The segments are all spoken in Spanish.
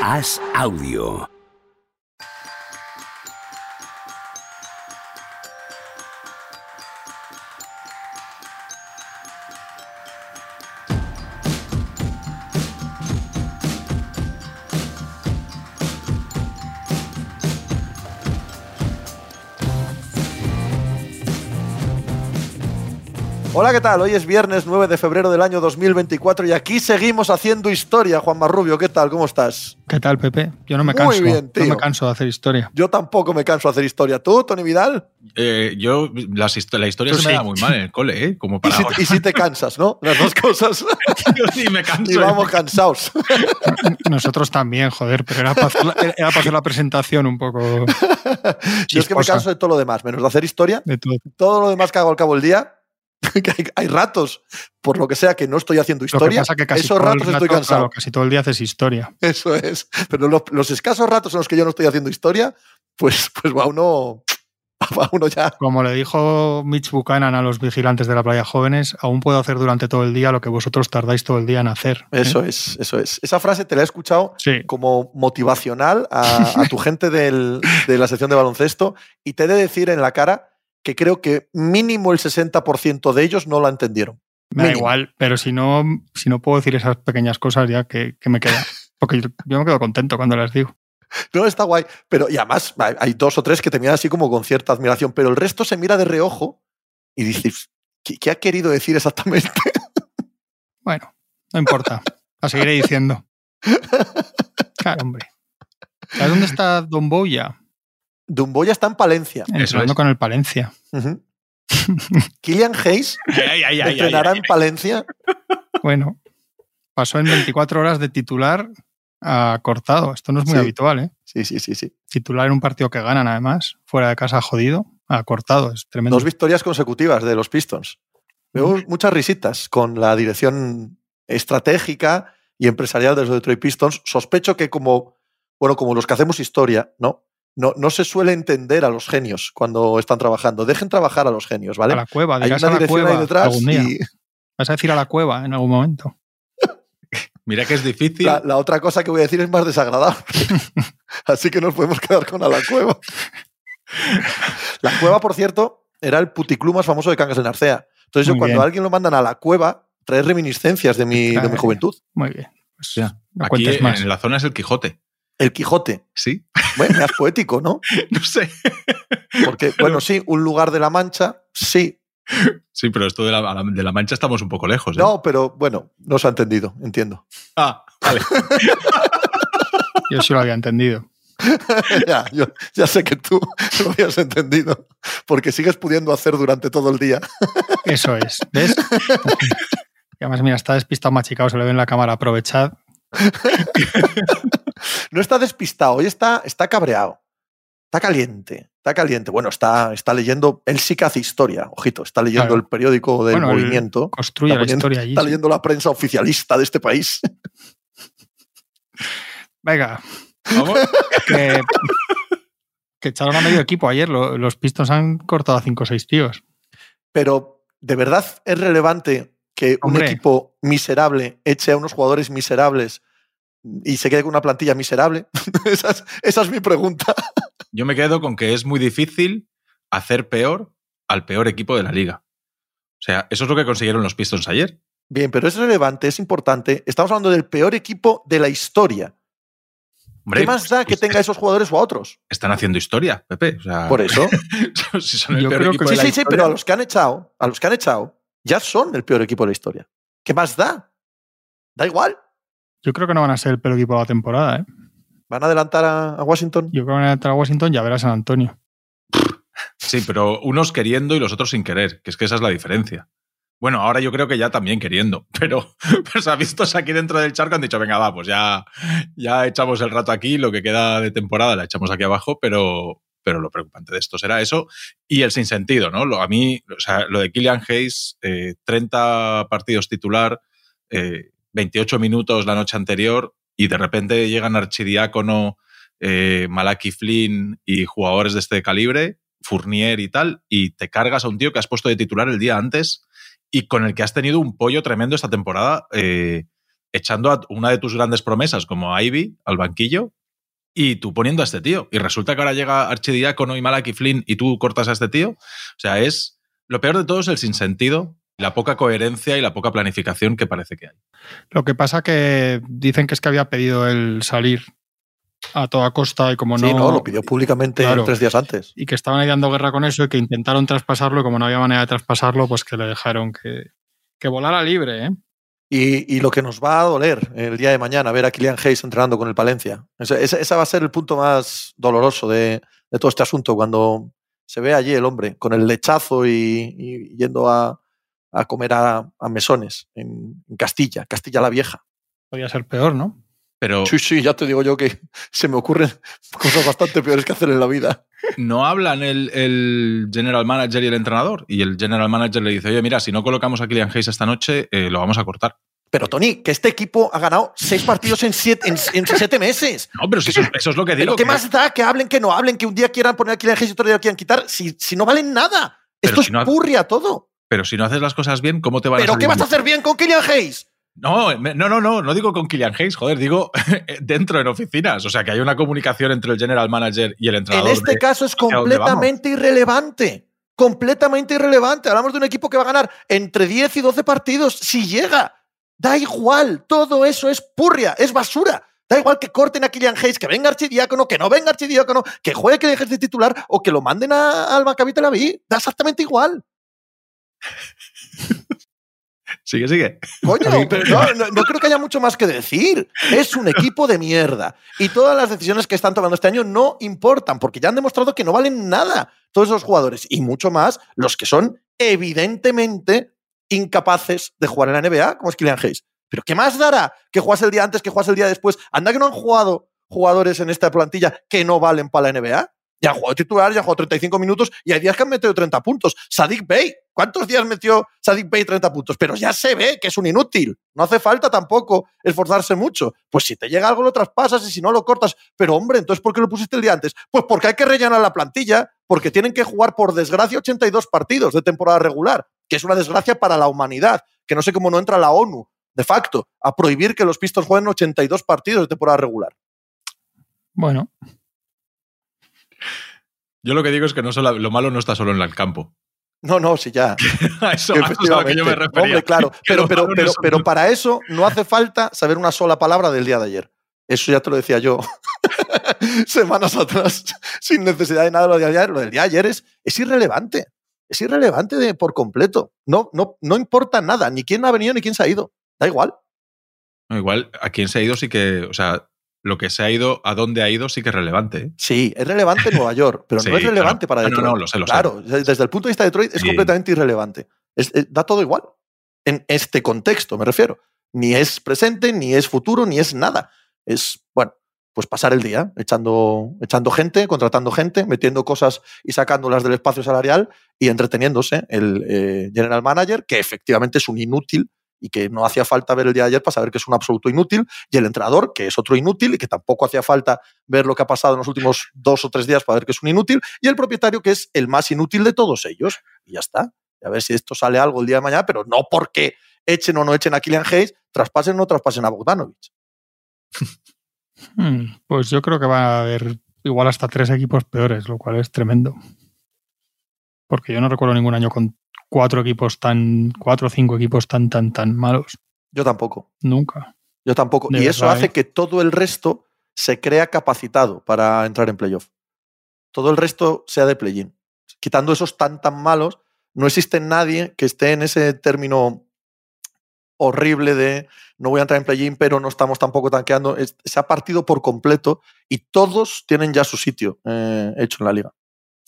Haz audio. Hola, ¿qué tal? Hoy es viernes 9 de febrero del año 2024 y aquí seguimos haciendo historia. Juan Marrubio, ¿qué tal? ¿Cómo estás? ¿Qué tal, Pepe? Yo no me Muy canso. bien, tío. No me canso de hacer historia. Yo tampoco me canso de hacer historia. ¿Tú, Tony Vidal? Eh, yo, las histo- la historia se me sí. da muy mal en el cole, ¿eh? Como Y para si, ahora. y si te cansas, ¿no? Las dos cosas. Yo sí me canso. y vamos cansados. Nosotros también, joder, pero era para hacer la, era para hacer la presentación un poco Yo es que me canso de todo lo demás, menos de hacer historia. de todo. Todo lo demás que hago al cabo del día, hay, hay ratos, por lo que sea, que no estoy haciendo que historia. pasa que casi esos todo el ratos estoy cansado. claro, casi todo el día haces historia. Eso es. Pero los, los escasos ratos en los que yo no estoy haciendo historia, pues, pues va uno. Va uno ya. Como le dijo Mitch Buchanan a los vigilantes de la playa jóvenes, aún puedo hacer durante todo el día lo que vosotros tardáis todo el día en hacer. ¿eh? Eso es, eso es. Esa frase te la he escuchado Sí. como motivacional a, a tu gente del- de la sección de baloncesto y te he de decir en la cara que creo que mínimo el 60% de ellos no la entendieron. Me da igual, pero si no, si no puedo decir esas pequeñas cosas ya que, que me queda. Porque yo, yo me quedo contento cuando las digo. No, está guay. Pero, y además, hay- hay dos o tres que te miran así como con cierta admiración, pero el resto se mira de reojo y dices, ¿qué, qué ha querido decir exactamente? Bueno, no importa. La seguiré diciendo. Claro, hombre. ¿Sabes dónde está Don Boya? Dumboya está en Palencia. Entrenando es. con el Palencia. Ujú. Killian Hayes Ay, ay, ay, ay, entrenará ay. en Palencia. Bueno, pasó en 24 horas de titular a cortado. Esto no es muy Sí. habitual, ¿eh? Sí, sí, sí, sí. Titular en un partido que ganan, además, fuera de casa jodido, a cortado. Es tremendo. Dos victorias consecutivas de los Pistons. Veo muchas risitas con la dirección estratégica y empresarial de los Detroit Pistons. Sospecho que como, bueno, como los que hacemos historia, ¿no? No, no se suele entender a los genios cuando están trabajando. Dejen trabajar a los genios, ¿vale? A la cueva, Hay una a la dirección cueva ahí detrás algún día. y Vas a decir a la cueva en algún momento. Mira que es difícil. la, la otra cosa que voy a decir es más desagradable. Así que nos podemos quedar con a la cueva. La cueva, por cierto, era el puticlú más famoso de Cangas de Narcea. Entonces yo cuando bien. a alguien lo mandan a la cueva, trae reminiscencias de mi, de mi juventud. Muy bien. Pues Ya. no Aquí más. en la zona es el Quijote. El Quijote. ¿Sí? Bueno, más poético, ¿no? No sé. Porque, bueno, sí, un lugar de la Mancha, sí. Sí, pero esto de la, de la mancha estamos un poco lejos. ¿eh? No, pero bueno, no se ha entendido, entiendo. Ah, vale. Yo sí lo había entendido. ya, yo, ya sé que tú lo habías entendido, porque sigues pudiendo hacer durante todo el día. Eso es. ¿Ves? Y además, mira, está despistado machicado, se le ve en la cámara. Aprovechad. No está despistado, hoy está, está cabreado. Está caliente, está caliente. Bueno, está, está leyendo, él sí que hace historia, ojito, está leyendo Claro. el periódico del Bueno, movimiento. Construye Está la poniendo- historia allí. Está leyendo la prensa oficialista de este país. Venga, Vamos. que, que echaron a medio equipo ayer. Lo- los Pistons han cortado a 5 o 6 tíos. Pero, ¿de verdad es relevante que un equipo miserable eche a unos jugadores miserables y se quede con una plantilla miserable? esa, es, esa es mi pregunta. Yo me quedo con que es muy difícil hacer peor al peor equipo de la liga. O sea, eso es lo que consiguieron los Pistons ayer. Bien, pero es relevante, es importante. Estamos hablando del peor equipo de la historia. Hombre, ¿Qué más pues- da que tenga esos jugadores o a otros? Están haciendo historia, Pepe. O sea, Por eso. si son el peor equipo que de Sí, la sí, sí, historia- pero a los que han echado, a los que han echado, ya son el peor equipo de la historia. ¿Qué más da? Da igual. Yo creo que no van a ser el peor equipo de la temporada. ¿eh? ¿Van a adelantar a, a Washington? Yo creo que van a entrar a Washington y a ver a San Antonio. Sí, pero unos queriendo y los otros sin querer, que es que esa es la diferencia. Bueno, ahora yo creo que ya también queriendo, pero pues ha visto aquí dentro del charco han dicho, venga, va, pues ya, ya echamos el rato aquí, lo que queda de temporada la echamos aquí abajo, pero, pero lo preocupante de esto será eso y el sinsentido, ¿no? Lo, a mí, o sea, lo de Killian Hayes, eh, 30 partidos titular, eh, 28 minutos la noche anterior y de repente llegan Archidiácono, eh, Malaki Flynn y jugadores de este calibre, Fournier y tal, y te cargas a un tío que has puesto de titular el día antes y con el que has tenido un pollo tremendo esta temporada, eh, echando a una de tus grandes promesas como Ivy al banquillo y tú poniendo a este tío. Y resulta que ahora llega Archidiácono y Malaki Flynn y tú cortas a este tío. O sea, es. Lo peor de todo es el sinsentido, la poca coherencia y la poca planificación que parece que hay. Lo que pasa que dicen que es que había pedido el salir a toda costa y como no. Sí, no, lo pidió públicamente Claro. tres días antes. Y que estaban ahí dando guerra con eso y que intentaron traspasarlo y como no había manera de traspasarlo, pues que le dejaron que, que volara libre, ¿eh? Y, y lo que nos va a doler el día de mañana, ver a Kylian Hayes entrenando con el Palencia. Ese, ese- ese va a ser el punto más doloroso de, de todo este asunto, cuando se ve allí el hombre con el lechazo y, y yendo a, a comer a, a mesones en, en Castilla, Castilla la Vieja. Podría ser peor, ¿no? Pero Sí, sí, ya te digo yo que se me ocurren cosas bastante peores que hacer en la vida. no hablan el, el general manager y el entrenador. Y el general manager le dice, oye, mira, si no colocamos a Kylian Hayes esta noche, eh, lo vamos a cortar. Pero Tony, que este equipo ha ganado seis partidos en siete, en, en siete meses. No, pero si eso, eso es lo que digo. ¿Pero qué que- más da que hablen, que no hablen, que un día quieran poner a Kylian Hayes y otro día lo quieran quitar? Si, si no valen nada. Pero Esto si es no ha- purria todo. Pero si no haces las cosas bien, ¿cómo te van a ¿Pero qué vas a hacer bien con Kylian Hayes? No, no, no, no, no digo con Kylian Hayes, joder, digo dentro en oficinas. O sea, que hay una comunicación entre el general manager y el En entrenador. este de- caso es completamente irrelevante. Completamente irrelevante. Hablamos de un equipo que va a ganar entre 10 y 12 partidos si llega. Da igual. Todo eso es purria, es basura. Da igual que corten a Kylian Hayes, que venga Archidiácono, que no venga Archidiácono, que juegue Kylian Hayes de titular o que lo manden a- al Maccabi Tel Aviv. Da exactamente igual. Sigue, sigue. Coño, pero no, no- no creo que haya mucho más que decir. Es un equipo de mierda. Y todas las decisiones que están tomando este año no importan, porque ya han demostrado que no valen nada todos esos jugadores. Y mucho más los que son evidentemente incapaces de jugar en la NBA, como es Kylian Hayes. Pero ¿qué más dará que juegas el día antes, que juegas el día después? Anda que no han jugado jugadores en esta plantilla que no valen para la NBA. Ya han jugado titular, ya han jugado 35 minutos y hay días que han metido 30 puntos. Sadik Bey, ¿cuántos días metió Sadik Bey 30 puntos? Pero ya se ve que es un inútil. No hace falta tampoco esforzarse mucho. Pues si te llega algo lo traspasas y si no lo cortas. Pero hombre, entonces ¿por qué lo pusiste el día antes? Pues porque hay que rellenar la plantilla, porque tienen que jugar por desgracia 82 partidos de temporada regular, que es una desgracia para la humanidad, que no sé cómo no entra la ONU de facto a prohibir que los Pistons jueguen 82 partidos de temporada regular. Bueno, Yo lo que digo es que no solo, lo malo no está solo en el campo. No, no, sí, ya. A eso, a eso es a lo que yo me refería. Hombre, claro. Pero, pero, pero, para eso no hace falta saber una sola palabra del día de ayer. Eso ya te lo decía yo semanas atrás, sin necesidad de nada de lo de ayer. Lo del día de ayer es, es irrelevante. Es irrelevante de, por completo. No, no, no importa nada, ni quién ha venido ni quién se ha ido. Da igual. No, igual, a quién se ha ido sí que, o sea, lo que se ha ido, a dónde ha ido sí que es relevante. ¿eh? Sí, es relevante en Nueva York, pero Sí, no es relevante claro. para Ah, no, Detroit. no, lo sé, lo sé. claro, desde el punto de vista de Detroit es Sí. completamente irrelevante. Es- es- da todo igual. En este contexto, me refiero. Ni es presente, ni es futuro, ni es nada. Es, bueno, pues pasar el día echando, echando gente, contratando gente, metiendo cosas y sacándolas del espacio salarial y entreteniéndose. El eh, general manager, que efectivamente es un inútil y que no hacía falta ver el día de ayer para saber que es un absoluto inútil, y el entrenador, que es otro inútil y que tampoco hacía falta ver lo que ha pasado en los últimos dos o tres días para ver que es un inútil, y el propietario, que es el más inútil de todos ellos. Y ya está. Y a ver si esto sale algo el día de mañana, pero no porque echen o no echen a Kylian Hayes, traspasen o no traspasen a Bogdanovich. hmm, pues yo creo que va a haber igual hasta tres equipos peores, lo cual es tremendo. Porque yo no recuerdo ningún año con cuatro equipos tan, cuatro o cinco equipos tan, tan, tan malos. Yo tampoco. Nunca. Yo tampoco. De y eso hace ¿eh? que todo el resto se crea capacitado para entrar en playoff. Todo el resto sea de play-in. Quitando esos tan tan malos, no existe nadie que esté en ese término horrible de no voy a entrar en play-in, pero no estamos tampoco tanqueando. Es- se ha partido por completo y todos tienen ya su sitio eh, hecho en la liga.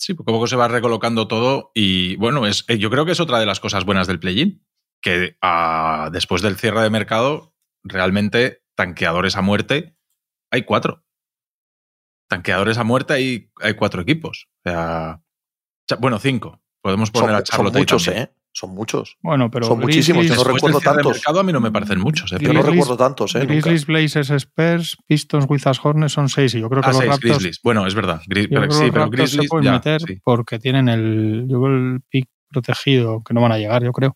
Sí, poco a poco se va recolocando todo y bueno, es, eh, yo creo que es otra de las cosas buenas del play-in, que ah, después del cierre de mercado, realmente tanqueadores a muerte hay cuatro. Tanqueadores a muerte hay, hay cuatro equipos. O sea, bueno, cinco. Podemos poner Son, a son Charlotte ahí muchos, también. ¿eh? Son muchos. Bueno, pero Son muchísimos, yo no Grizzlies- recuerdo tantos. mercado a mí no me parecen muchos. ¿eh? Yo Pero- no Grizzlies- recuerdo tantos, ¿eh? Nunca. Grizzlies, Blazers, Spurs, Pistons, Wizards, Hornets son seis y yo creo que Ah, los seis, Raptors, Grizzlies. Bueno, es verdad. Gri- yo pero, creo que sí, pero Raptors se Grizzlies pueden ya, meter sí. porque tienen el, yo el pick protegido que no van a llegar, yo creo,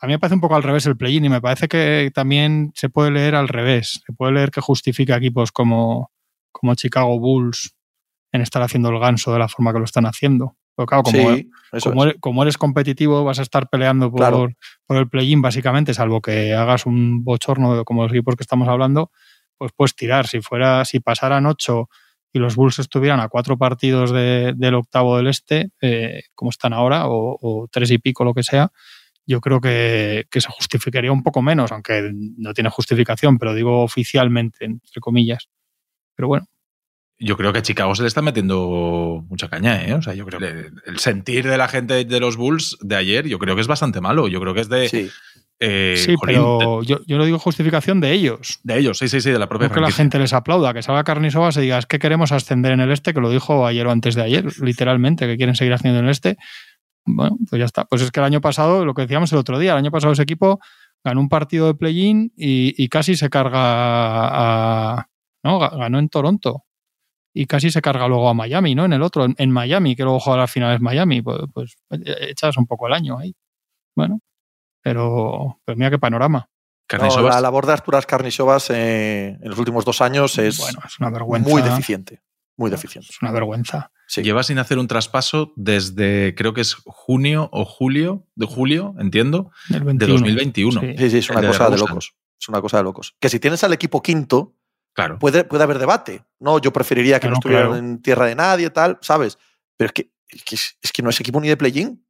a mí me parece un poco al revés el play-in y me parece que también se puede leer al revés. Se puede leer que justifica equipos como, como Chicago Bulls en estar haciendo el ganso de la forma que lo están haciendo. Pero claro, como, Sí, como, es. eres, como eres competitivo, vas a estar peleando por, Claro. por el play-in, básicamente, salvo que hagas un bochorno como los equipos que estamos hablando, pues puedes tirar. Si fuera, si pasaran ocho y los Bulls estuvieran a cuatro partidos de- del octavo del este, eh, como están ahora, o, o tres y pico, lo que sea, yo creo que, que se justificaría un poco menos, aunque no tiene justificación, pero digo oficialmente, entre comillas. Pero bueno, Yo creo que a Chicago se le está metiendo mucha caña, ¿eh? O sea, yo creo que el sentir de la gente de los Bulls de ayer, yo creo que es bastante malo. Yo creo que es de. Sí. eh, sí, jolín, pero yo, yo no digo justificación de ellos. de, ellos, sí, sí, sí, de la propia No que la gente les aplauda, que salga Carnisovas y diga, es que queremos ascender en el este, que lo dijo ayer o antes de ayer, literalmente, que quieren seguir ascendiendo en el este. Bueno, pues ya está. Pues es que el año pasado, lo que decíamos el otro día, el año pasado ese equipo ganó un partido de play-in y, y casi se carga a. ¿no? Ga- Ganó en Toronto. Y casi se carga luego a Miami, ¿no? En el otro, en, en Miami, que luego juega las finales Miami. Pues, pues echas un poco el año ahí. Bueno, pero, pero mira qué panorama. No, la labor de Arturas Carnisovas eh, en los últimos dos años es bueno, es una vergüenza. muy deficiente. Muy deficiente. Es una vergüenza. Sí. lleva sin hacer un traspaso desde, creo que es junio o julio, de julio, entiendo, Del de 21. 2021. Sí. Sí, sí, es una de cosa de locos. Es una cosa de locos. Que si tienes al equipo quinto, Claro. puede, puede haber debate. No, yo preferiría que Claro, no estuvieran claro. en tierra de nadie, tal, ¿sabes? Pero es que, es que, es que no es equipo ni de play-in.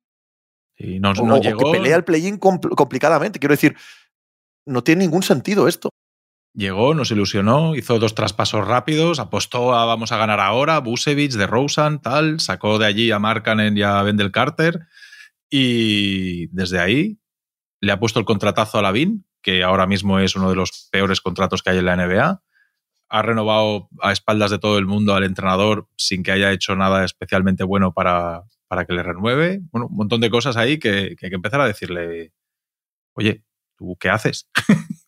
No, O, no o llegó. que pelea el play-in compl- complicadamente. Quiero decir, no tiene ningún sentido esto. Llegó, nos ilusionó, hizo dos traspasos rápidos, apostó a vamos a ganar ahora, Busevich, de Rosen, tal, sacó de allí a Markkanen y a Wendell Carter y desde ahí le ha puesto el contratazo a Lavin, que ahora mismo es uno de los peores contratos que hay en la NBA. Ha renovado a espaldas de todo el mundo al entrenador sin que haya hecho nada especialmente bueno para, para que le renueve. Bueno, un montón de cosas ahí que, que hay que empezar a decirle, oye, ¿tú qué haces?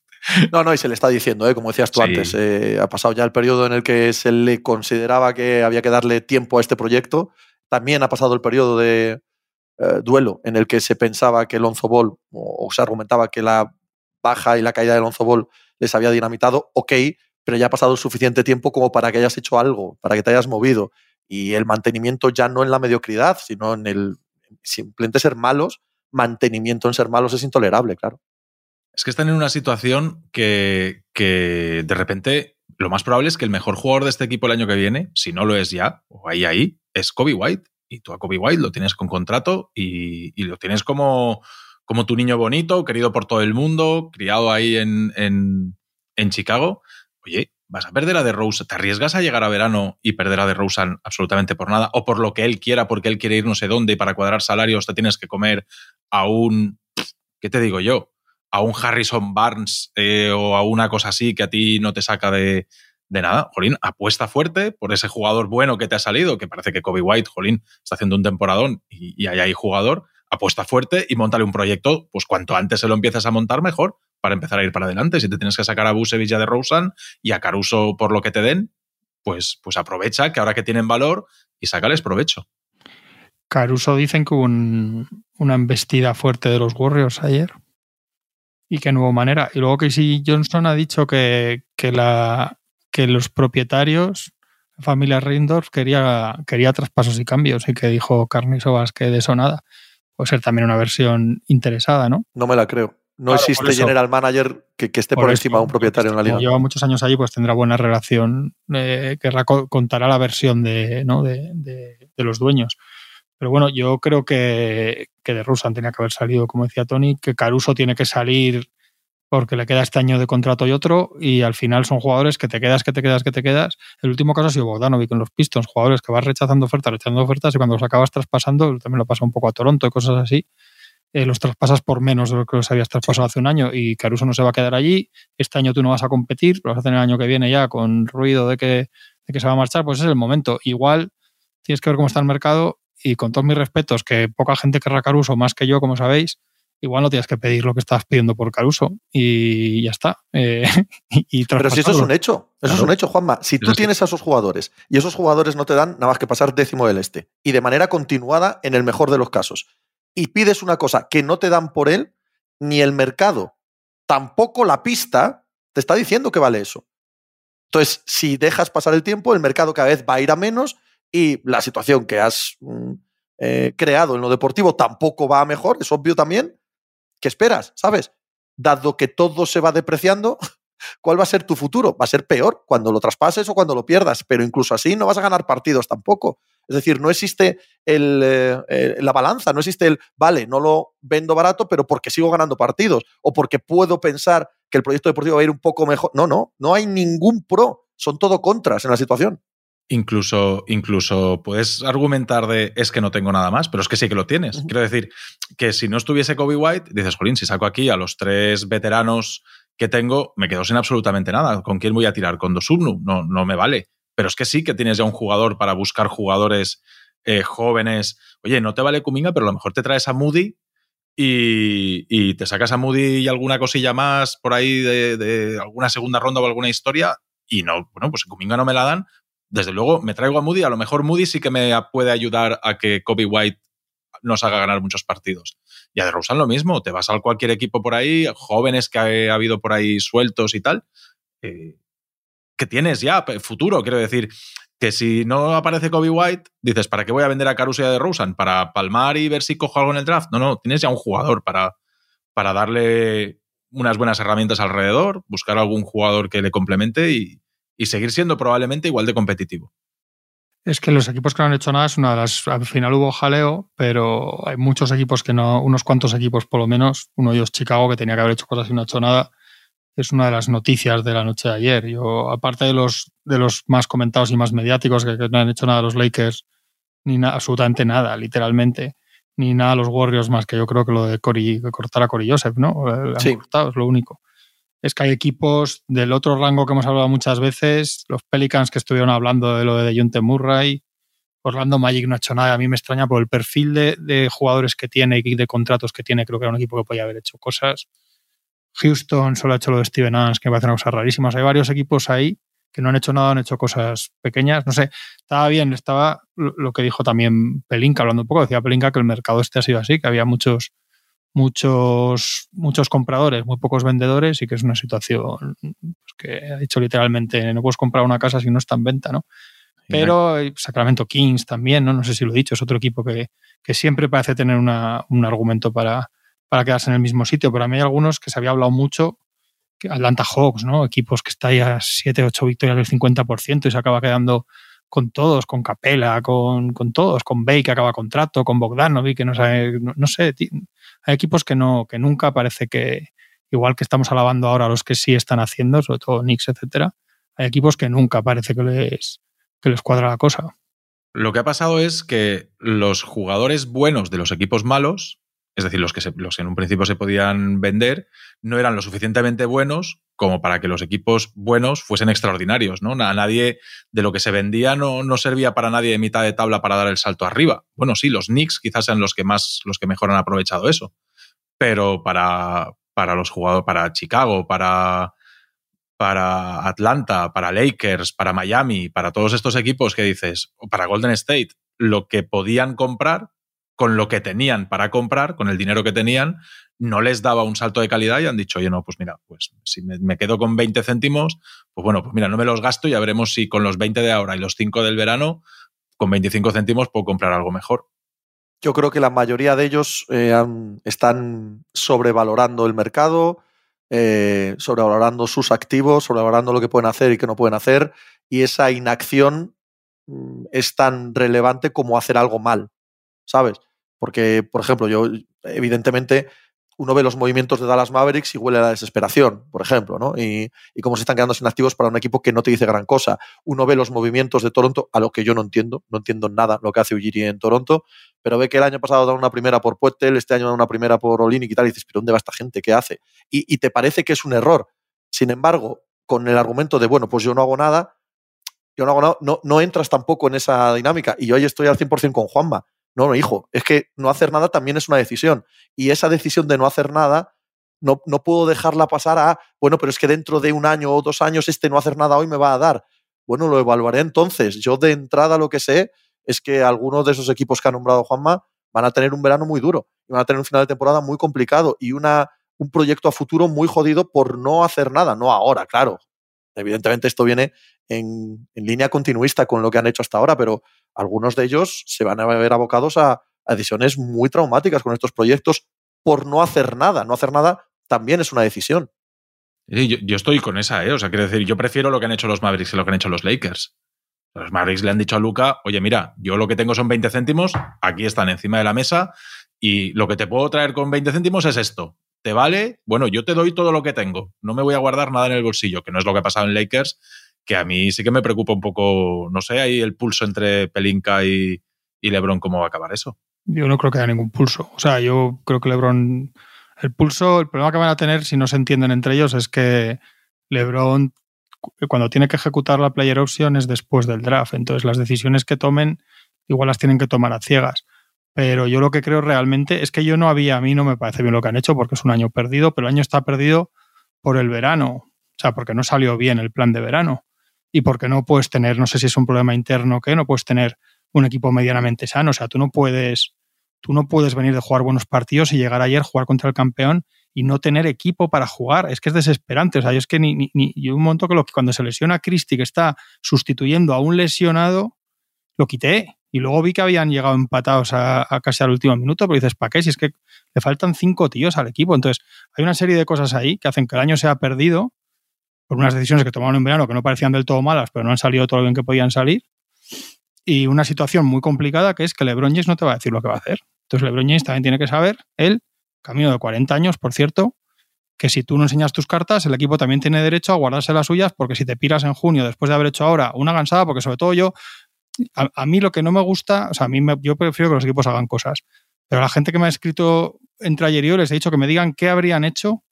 No, no, y se le está diciendo, ¿eh? como decías tú Sí. antes, eh, ha pasado ya el periodo en el que se le consideraba que había que darle tiempo a este proyecto. También ha pasado el periodo de eh, duelo en el que se pensaba que Lonzo Ball, o, o se argumentaba que la baja y la caída de Lonzo Ball les había dinamitado. Ok, pero ya ha pasado suficiente tiempo como para que hayas hecho algo, para que te hayas movido. Y el mantenimiento ya no en la mediocridad, sino en el simplemente ser malos, mantenimiento en ser malos es intolerable, claro. Es que están en una situación que, que de repente lo más probable es que el mejor jugador de este equipo el año que viene, si no lo es ya, o ahí ahí, es Kobe White. Y tú a Kobe White lo tienes con contrato y, y lo tienes como, como tu niño bonito, querido por todo el mundo, criado ahí en, en, en Chicago. Oye, vas a perder a DeRozan, te arriesgas a llegar a verano y perder a DeRozan absolutamente por nada, o por lo que él quiera, porque él quiere ir no sé dónde y para cuadrar salarios te tienes que comer a un, ¿qué te digo yo? a un Harrison Barnes eh, o a una cosa así que a ti no te saca de, nada. Jolín, apuesta fuerte por ese jugador bueno que te ha salido, que parece que Kobe White, Jolín, está haciendo un temporadón y, y hay ahí jugador. Apuesta fuerte y montale un proyecto, pues cuanto antes se lo empieces a montar, mejor, para empezar a ir para adelante. Si te tienes que sacar a Busevich y a de Rosen y a Caruso por lo que te den, pues, pues aprovecha que ahora que tienen valor y sácales provecho. Caruso dicen que hubo un- una embestida fuerte de los Warriors ayer. Y que no hubo manera. Y luego Casey Johnson ha dicho que, que, la, que los propietarios, la familia Reindorf, quería, quería traspasos y cambios. Y que dijo Carnisovas que de eso nada. Puede ser también una versión interesada, ¿no? No me la creo. No Claro, existe general manager que, que esté por, encima de un propietario en la como liga. lleva muchos años allí, pues tendrá buena relación, eh, querrá contará la versión de, ¿no? de, de- de los dueños. Pero bueno, yo creo que, que de Rusan tenía que haber salido, como decía Tony, que Caruso tiene que salir porque le queda este año de contrato y otro, y al final son jugadores que te quedas, que te quedas, que te quedas. El último caso ha sido Bogdanovic con los Pistons, jugadores que vas rechazando ofertas, rechazando ofertas, y cuando los acabas traspasando, también lo pasa un poco a Toronto y cosas así, eh, los traspasas por menos de lo que los habías traspasado hace un año, y Caruso no se va a quedar allí, este año tú no vas a competir, lo vas a hacer el año que viene ya con ruido de que, de que se va a marchar, pues es el momento. Igual tienes que ver cómo está el mercado y con todos mis respetos, que poca gente querrá Caruso, más que yo, como sabéis, igual no tienes que pedir lo que estabas pidiendo por Caruso y ya está. Eh, y, y Pero si eso es un hecho, eso es un hecho, Juanma. Si tú tienes a esos jugadores y esos jugadores no te dan nada más que pasar décimo del este y de manera continuada en el mejor de los casos y pides una cosa que no te dan por él, ni el mercado, tampoco la pista, te está diciendo que vale eso. Entonces, si dejas pasar el tiempo, el mercado cada vez va a ir a menos y la situación que has mm, eh, creado en lo deportivo tampoco va a mejor, es obvio también. ¿Qué esperas? ¿Sabes? Dado que todo se va depreciando, ¿cuál va a ser tu futuro? Va a ser peor cuando lo traspases o cuando lo pierdas, pero incluso así no vas a ganar partidos tampoco. Es decir, no existe eh, la balanza, no existe el, vale, no lo vendo barato, pero porque sigo ganando partidos o porque puedo pensar que el proyecto deportivo va a ir un poco mejor. No, no, no hay ningún pro, son todo contras en la situación. Incluso, incluso puedes argumentar de es que no tengo nada más, pero es que sí que lo tienes. Quiero decir que si no estuviese Kobe White, dices, Jolín, si saco aquí a los tres veteranos que tengo, me quedo sin absolutamente nada. ¿Con quién voy a tirar? ¿Con Dosubnu? No, no me vale. Pero es que sí que tienes ya un jugador para buscar jugadores eh, jóvenes. Oye, no te vale Kuminga, pero a lo mejor te traes a Moody y, te sacas a Moody y alguna cosilla más por ahí de, alguna segunda ronda o alguna historia. Y no, bueno, pues Kuminga no me la dan. Desde luego, me traigo a Moody. A lo mejor Moody sí que me puede ayudar a que Kobe White nos haga ganar muchos partidos. Y a DeRozan lo mismo. Te vas a cualquier equipo por ahí, jóvenes que ha, habido por ahí sueltos y tal. Eh, que tienes ya, futuro, quiero decir, que si no aparece Kobe White, dices, ¿para qué voy a vender a Caruso y a? ¿Para palmar y ver si cojo algo en el draft? No, no, tienes ya un jugador para, para darle unas buenas herramientas alrededor, buscar algún jugador que le complemente y, seguir siendo probablemente igual de competitivo. Es que los equipos que no han hecho nada es una de las. Al final hubo jaleo, pero hay muchos equipos que no, unos cuantos equipos por lo menos, uno de ellos Chicago, que tenía que haber hecho cosas y no ha hecho nada, es una de las noticias de la noche de ayer. Yo, aparte de los, de los más comentados y más mediáticos que, no han hecho nada los Lakers, ni absolutamente nada, literalmente, ni nada los Warriors más que yo creo que lo de Cory, cortar a Cory Joseph, ¿no? sí. cortado, es lo único. Es que hay equipos del otro rango que hemos hablado muchas veces, los Pelicans que estuvieron hablando de lo de Junte Murray, Orlando Magic no ha hecho nada. A mí me extraña por el perfil de, de, jugadores que tiene y de contratos que tiene. Creo que era un equipo que podía haber hecho cosas. Houston solo ha hecho lo de Steven Adams, que me parece una cosa rarísima. Hay varios equipos ahí que no han hecho nada, han hecho cosas pequeñas. No sé, estaba bien, estaba lo que dijo también Pelinka, hablando un poco, decía Pelinka que el mercado este ha sido así, que había muchos, muchos, muchos compradores, muy pocos vendedores y que es una situación pues, que ha dicho literalmente, no puedes comprar una casa si no está en venta, ¿no? Pero Sacramento Kings también, ¿no? No sé si lo he dicho, es otro equipo que, que siempre parece tener una, un argumento para, para quedarse en el mismo sitio, pero a mí hay algunos que se había hablado mucho, Atlanta Hawks, ¿no? Equipos que está ahí a 7, 8 victorias del 50% y se acaba quedando con todos, con Capela, con, con todos, con Bay que acaba contrato, con Bogdanovic que no sabe, no, sé, hay equipos que no, que nunca parece que, igual que estamos alabando ahora a los que sí están haciendo, sobre todo Knicks, etcétera, hay equipos que nunca parece que les, que les cuadra la cosa. Lo que ha pasado es que los jugadores buenos de los equipos malos es decir, los que, en un principio se podían vender, no eran lo suficientemente buenos como para que los equipos buenos fuesen extraordinarios. ¿no? A nadie de lo que se vendía no, servía para nadie de mitad de tabla para dar el salto arriba. Bueno, sí, los Knicks quizás sean los que más, los que mejor han aprovechado eso. Pero para, los jugadores, para Chicago, para, para Atlanta, para Lakers, para Miami, para todos estos equipos que dices, para Golden State, lo que podían comprar con lo que tenían para comprar, con el dinero que tenían, no les daba un salto de calidad y han dicho, oye, no, pues mira, pues si me, quedo con 20 céntimos, pues bueno, pues mira, no me los gasto y ya veremos si con los 20 de ahora y los 5 del verano, con 25 céntimos puedo comprar algo mejor. Yo creo que la mayoría de ellos eh, están sobrevalorando el mercado, eh, sobrevalorando sus activos, sobrevalorando lo que pueden hacer y que no pueden hacer, y esa inacción mm, es tan relevante como hacer algo mal. ¿sabes? Porque, por ejemplo, yo, evidentemente, uno ve los movimientos de Dallas Mavericks y huele a la desesperación, por ejemplo, ¿no? Y, y, cómo se están quedando sin activos para un equipo que no te dice gran cosa. Uno ve los movimientos de Toronto, a lo que yo no entiendo, no entiendo nada lo que hace Ujiri en Toronto, pero ve que el año pasado da una primera por Puetel, este año da una primera por Olinic y tal, y dices, ¿pero dónde va esta gente? ¿Qué hace? Y, y te parece que es un error. Sin embargo, con el argumento de, bueno, pues yo no hago nada, yo no hago nada, no, no entras tampoco en esa dinámica. Y yo ahí estoy al 100% con Juanma. No, no, hijo, es que no hacer nada también es una decisión. Y esa decisión de no hacer nada, no, no puedo dejarla pasar a, bueno, pero es que dentro de un año o dos años este no hacer nada hoy me va a dar. Bueno, lo evaluaré entonces. Yo de entrada lo que sé es que algunos de esos equipos que ha nombrado Juanma van a tener un verano muy duro y van a tener un final de temporada muy complicado y una un proyecto a futuro muy jodido por no hacer nada, no ahora, claro. Evidentemente esto viene en, línea continuista con lo que han hecho hasta ahora, pero algunos de ellos se van a ver abocados a, decisiones muy traumáticas con estos proyectos por no hacer nada. No hacer nada también es una decisión. Yo, estoy con esa, ¿eh? O sea, quiero decir, yo prefiero lo que han hecho los Mavericks que lo que han hecho los Lakers. Los Mavericks le han dicho a Luca, oye, mira, yo lo que tengo son 20 céntimos, aquí están encima de la mesa, y lo que te puedo traer con 20 céntimos es esto. ¿Te vale? Bueno, yo te doy todo lo que tengo. No me voy a guardar nada en el bolsillo, que no es lo que ha pasado en Lakers, que a mí sí que me preocupa un poco, no sé, ahí el pulso entre Pelinka y, y LeBron, ¿cómo va a acabar eso? Yo no creo que haya ningún pulso. O sea, yo creo que LeBron. El pulso, el problema que van a tener si no se entienden entre ellos es que LeBron, cuando tiene que ejecutar la player option, es después del draft. Entonces, las decisiones que tomen, igual las tienen que tomar a ciegas. Pero yo lo que creo realmente es que yo no había, a mí no me parece bien lo que han hecho porque es un año perdido, pero el año está perdido por el verano. O sea, porque no salió bien el plan de verano. Y porque no puedes tener, no sé si es un problema interno o qué, no puedes tener un equipo medianamente sano. O sea, tú no puedes, tú no puedes venir de jugar buenos partidos y llegar ayer, jugar contra el campeón y no tener equipo para jugar. Es que es desesperante. O sea, yo es que ni, ni, yo un momento que, lo, que cuando se lesiona a Christie, que está sustituyendo a un lesionado, lo quité. Y luego vi que habían llegado empatados a, casi al último minuto, pero dices, ¿para qué? Si es que le faltan cinco tíos al equipo. Entonces, hay una serie de cosas ahí que hacen que el año sea perdido por unas decisiones que tomaron en verano que no parecían del todo malas, pero no han salido todo lo bien que podían salir y una situación muy complicada que es que LeBron James no te va a decir lo que va a hacer. Entonces LeBron James también tiene que saber, él, camino de 40 años, por cierto, que si tú no enseñas tus cartas, el equipo también tiene derecho a guardarse las suyas, porque si te piras en junio después de haber hecho ahora una gansada, porque sobre todo yo, a, mí lo que no me gusta, o sea, a mí me, yo prefiero que los equipos hagan cosas, pero la gente que me ha escrito entre ayer les he dicho que me digan qué habrían hecho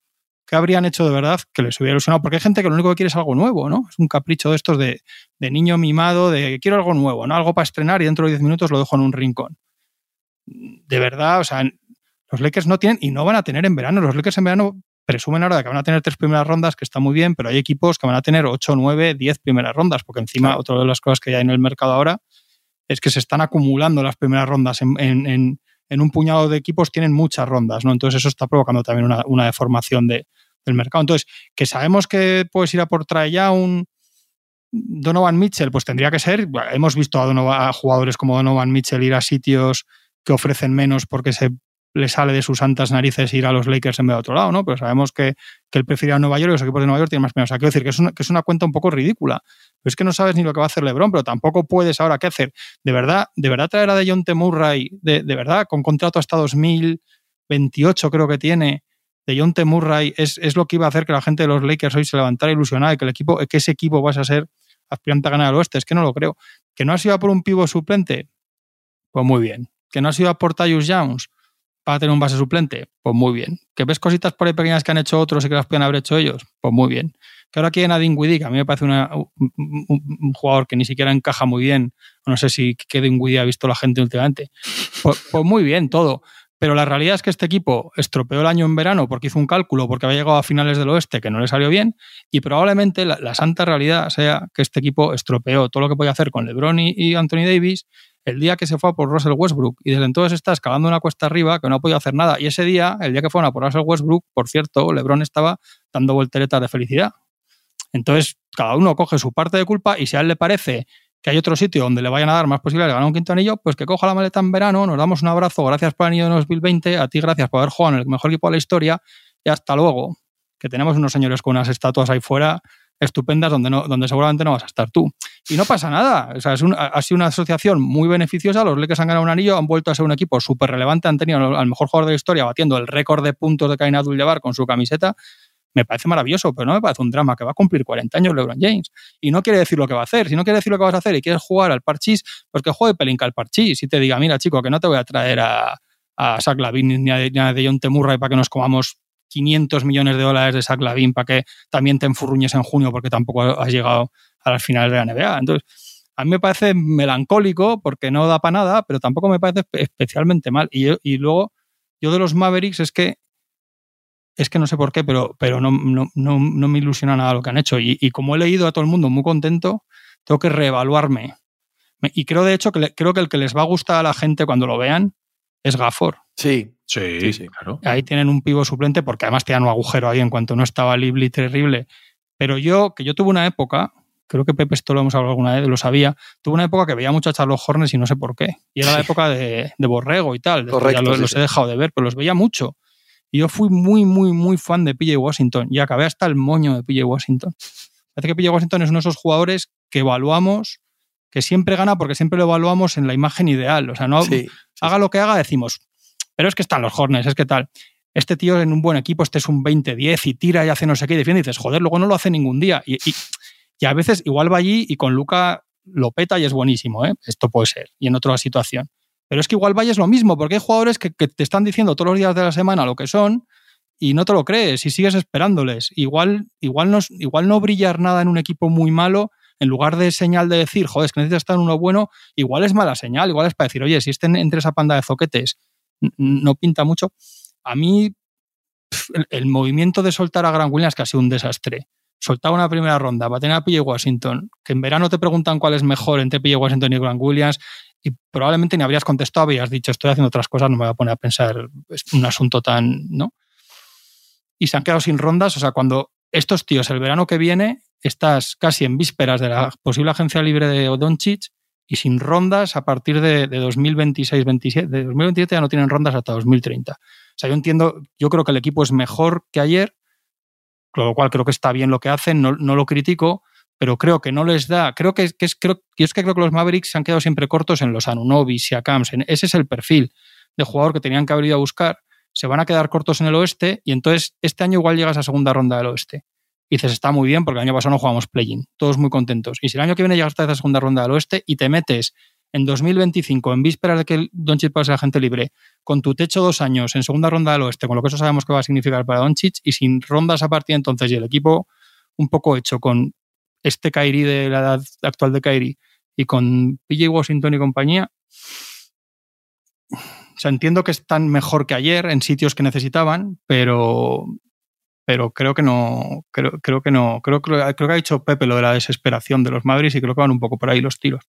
¿Qué habrían hecho de verdad que les hubiera ilusionado? Porque hay gente que lo único que quiere es algo nuevo, ¿no? Es un capricho de estos de, niño mimado, de quiero algo nuevo, ¿no? Algo para estrenar y dentro de 10 minutos lo dejo en un rincón. De verdad, o sea, los Lakers no tienen y no van a tener en verano. Los Lakers en verano presumen ahora de que van a tener tres primeras rondas, que está muy bien, pero hay equipos que van a tener 8, 9, 10 primeras rondas, porque encima otra de las cosas que hay en el mercado ahora es que se están acumulando las primeras rondas en, en, un puñado de equipos, tienen muchas rondas, ¿no? Entonces eso está provocando también una, una deformación de, del mercado. Entonces, que sabemos que puedes ir a por traer ya un Donovan Mitchell, pues tendría que ser, hemos visto a, a jugadores como Donovan Mitchell ir a sitios que ofrecen menos porque se le sale de sus santas narices ir a los Lakers en vez de otro lado, ¿no? Pero sabemos que, que él prefiere a Nueva York y los equipos de Nueva York tienen más menos. O sea, quiero decir que es, una, que es una cuenta un poco ridícula. Pero es que no sabes ni lo que va a hacer LeBron, pero tampoco puedes ahora qué hacer. De verdad, de verdad traer a Dejon Murray, de, de verdad, con contrato hasta 2028 creo que tiene, de John T. Murray es, es, lo que iba a hacer que la gente de los Lakers hoy se levantara ilusionada y que el equipo, que ese equipo vaya a ser aspirante a ganar al oeste. Es que no lo creo. Que no ha sido por un pivo suplente, pues muy bien. Que no ha sido por Tyus Jones para tener un base suplente, pues muy bien. Que ves cositas por ahí pequeñas que han hecho otros y que las pueden haber hecho ellos, pues muy bien. Que ahora quieren a Dinwiddie, que a mí me parece una, un, jugador que ni siquiera encaja muy bien. No sé si qué Dinwiddie ha visto la gente últimamente. Pues, pues muy bien, todo. Pero la realidad es que este equipo estropeó el año en verano porque hizo un cálculo, porque había llegado a finales del oeste que no le salió bien, y probablemente la, santa realidad sea que este equipo estropeó todo lo que podía hacer con LeBron y, y, Anthony Davis el día que se fue a por Russell Westbrook. Y desde entonces está escalando una cuesta arriba que no ha podido hacer nada. Y ese día, el día que fueron a por Russell Westbrook, por cierto, LeBron estaba dando volteretas de felicidad. Entonces, cada uno coge su parte de culpa y si a él le parece que hay otro sitio donde le vayan a dar más posibilidades de ganar un quinto anillo, pues que coja la maleta en verano, nos damos un abrazo, gracias por el anillo de 2020, a ti gracias por haber jugado en el mejor equipo de la historia y hasta luego. Que tenemos unos señores con unas estatuas ahí fuera estupendas donde, no, donde seguramente no vas a estar tú. Y no pasa nada. O sea, es ha sido una asociación muy beneficiosa. Los Lakers han ganado un anillo, han vuelto a ser un equipo súper relevante, han tenido al mejor jugador de la historia batiendo el récord de puntos de Kain Abdul-Jabbar con su camiseta me parece maravilloso, pero no me parece un drama que va a cumplir 40 años LeBron James. Y no quiere decir lo que va a hacer. Si no quiere decir lo que vas a hacer y quieres jugar al parchís, pues que juegue Pelinka al parchís y te diga, mira, chico, que no te voy a traer a, a Zach Lavin ni a, ni a John Temurray para que nos comamos 500 millones de dólares de Zach Lavin para que también te enfurruñes en junio porque tampoco has llegado a las finales de la NBA. Entonces, a mí me parece melancólico porque no da para nada, pero tampoco me parece especialmente mal. Y, y luego, yo de los Mavericks es que es que no sé por qué, pero, pero no, no, no, no me ilusiona nada lo que han hecho. Y, y, como he leído a todo el mundo muy contento, tengo que reevaluarme. Y creo, de hecho, que le, creo que el que les va a gustar a la gente cuando lo vean es Gafford. Sí, Sí, sí, claro. Ahí tienen un pivo suplente porque además tenían un agujero ahí en cuanto no estaba Libli terrible. Pero yo, que yo tuve una época, creo que Pepe esto lo hemos hablado alguna vez, lo sabía, tuve una época que veía mucho a Charles Hornes y no sé por qué. Y era la época de, de Borrego y tal. Correcto, ya los, sí, los sí. he dejado de ver, pero los veía mucho. Y yo fui muy, muy, muy fan de PJ Washington y acabé hasta el moño de PJ Washington. Parece que PJ Washington es uno de esos jugadores que evaluamos, que siempre gana porque siempre lo evaluamos en la imagen ideal. O sea, no sí, sí, haga lo que haga, decimos, pero es que están los Hornets, es que tal. Este tío en un buen equipo, este es un 20-10 y tira y hace no sé qué y defiende y dices, joder, luego no lo hace ningún día. Y, y- y a veces igual va allí y con Luca lo peta y es buenísimo, ¿eh? Esto puede ser. Y en otra situación. Pero es que igual Valle es lo mismo, porque hay jugadores que, te están diciendo todos los días de la semana lo que son y no te lo crees y sigues esperándoles. Igual, igual, no, igual no brillar nada en un equipo muy malo, en lugar de señal de decir, joder, es que necesitas estar en uno bueno, igual es mala señal, igual es para decir, oye, si estén entre esa panda de zoquetes no pinta mucho. A mí, el, movimiento de soltar a Grant Williams que ha sido un desastre. Soltar una primera ronda para tener a PJ Washington, que en verano te preguntan cuál es mejor entre PJ Washington y Grant Williams, y probablemente ni habrías contestado, habrías dicho, estoy haciendo otras cosas, no me voy a poner a pensar es un asunto tan, ¿no? Y se han quedado sin rondas, o sea, cuando estos tíos el verano que viene estás casi en vísperas de la posible agencia libre de Doncic y sin rondas a partir de, de 2026-27. De 2027 ya no tienen rondas hasta 2030. O sea, yo entiendo, yo creo que el equipo es mejor que ayer, con lo cual creo que está bien lo que hacen, no, no lo critico, pero creo que no les da. Creo que, que es, creo, es que creo que los Mavericks se han quedado siempre cortos en los Anunobi, Siakams. En, ese es el perfil de jugador que tenían que haber ido a buscar. Se van a quedar cortos en el oeste y entonces este año igual llegas a segunda ronda del oeste. Y dices, está muy bien porque el año pasado no jugamos play-in, todos muy contentos. Y si el año que viene llegas hasta esa segunda ronda del oeste y te metes en 2025, en vísperas de que Doncic pase a la gente libre, con tu techo dos años en segunda ronda del oeste, con lo que eso sabemos que va a significar para Doncic, y sin rondas a partir de entonces, y el equipo un poco hecho con este Kairi de la edad actual de Kairi y con PJ Washington y compañía, o sea, entiendo que están mejor que ayer en sitios que necesitaban, pero, pero creo que no, creo, creo que no, creo, creo, creo que ha dicho Pepe lo de la desesperación de los Mavericks y creo que van un poco por ahí los tiros.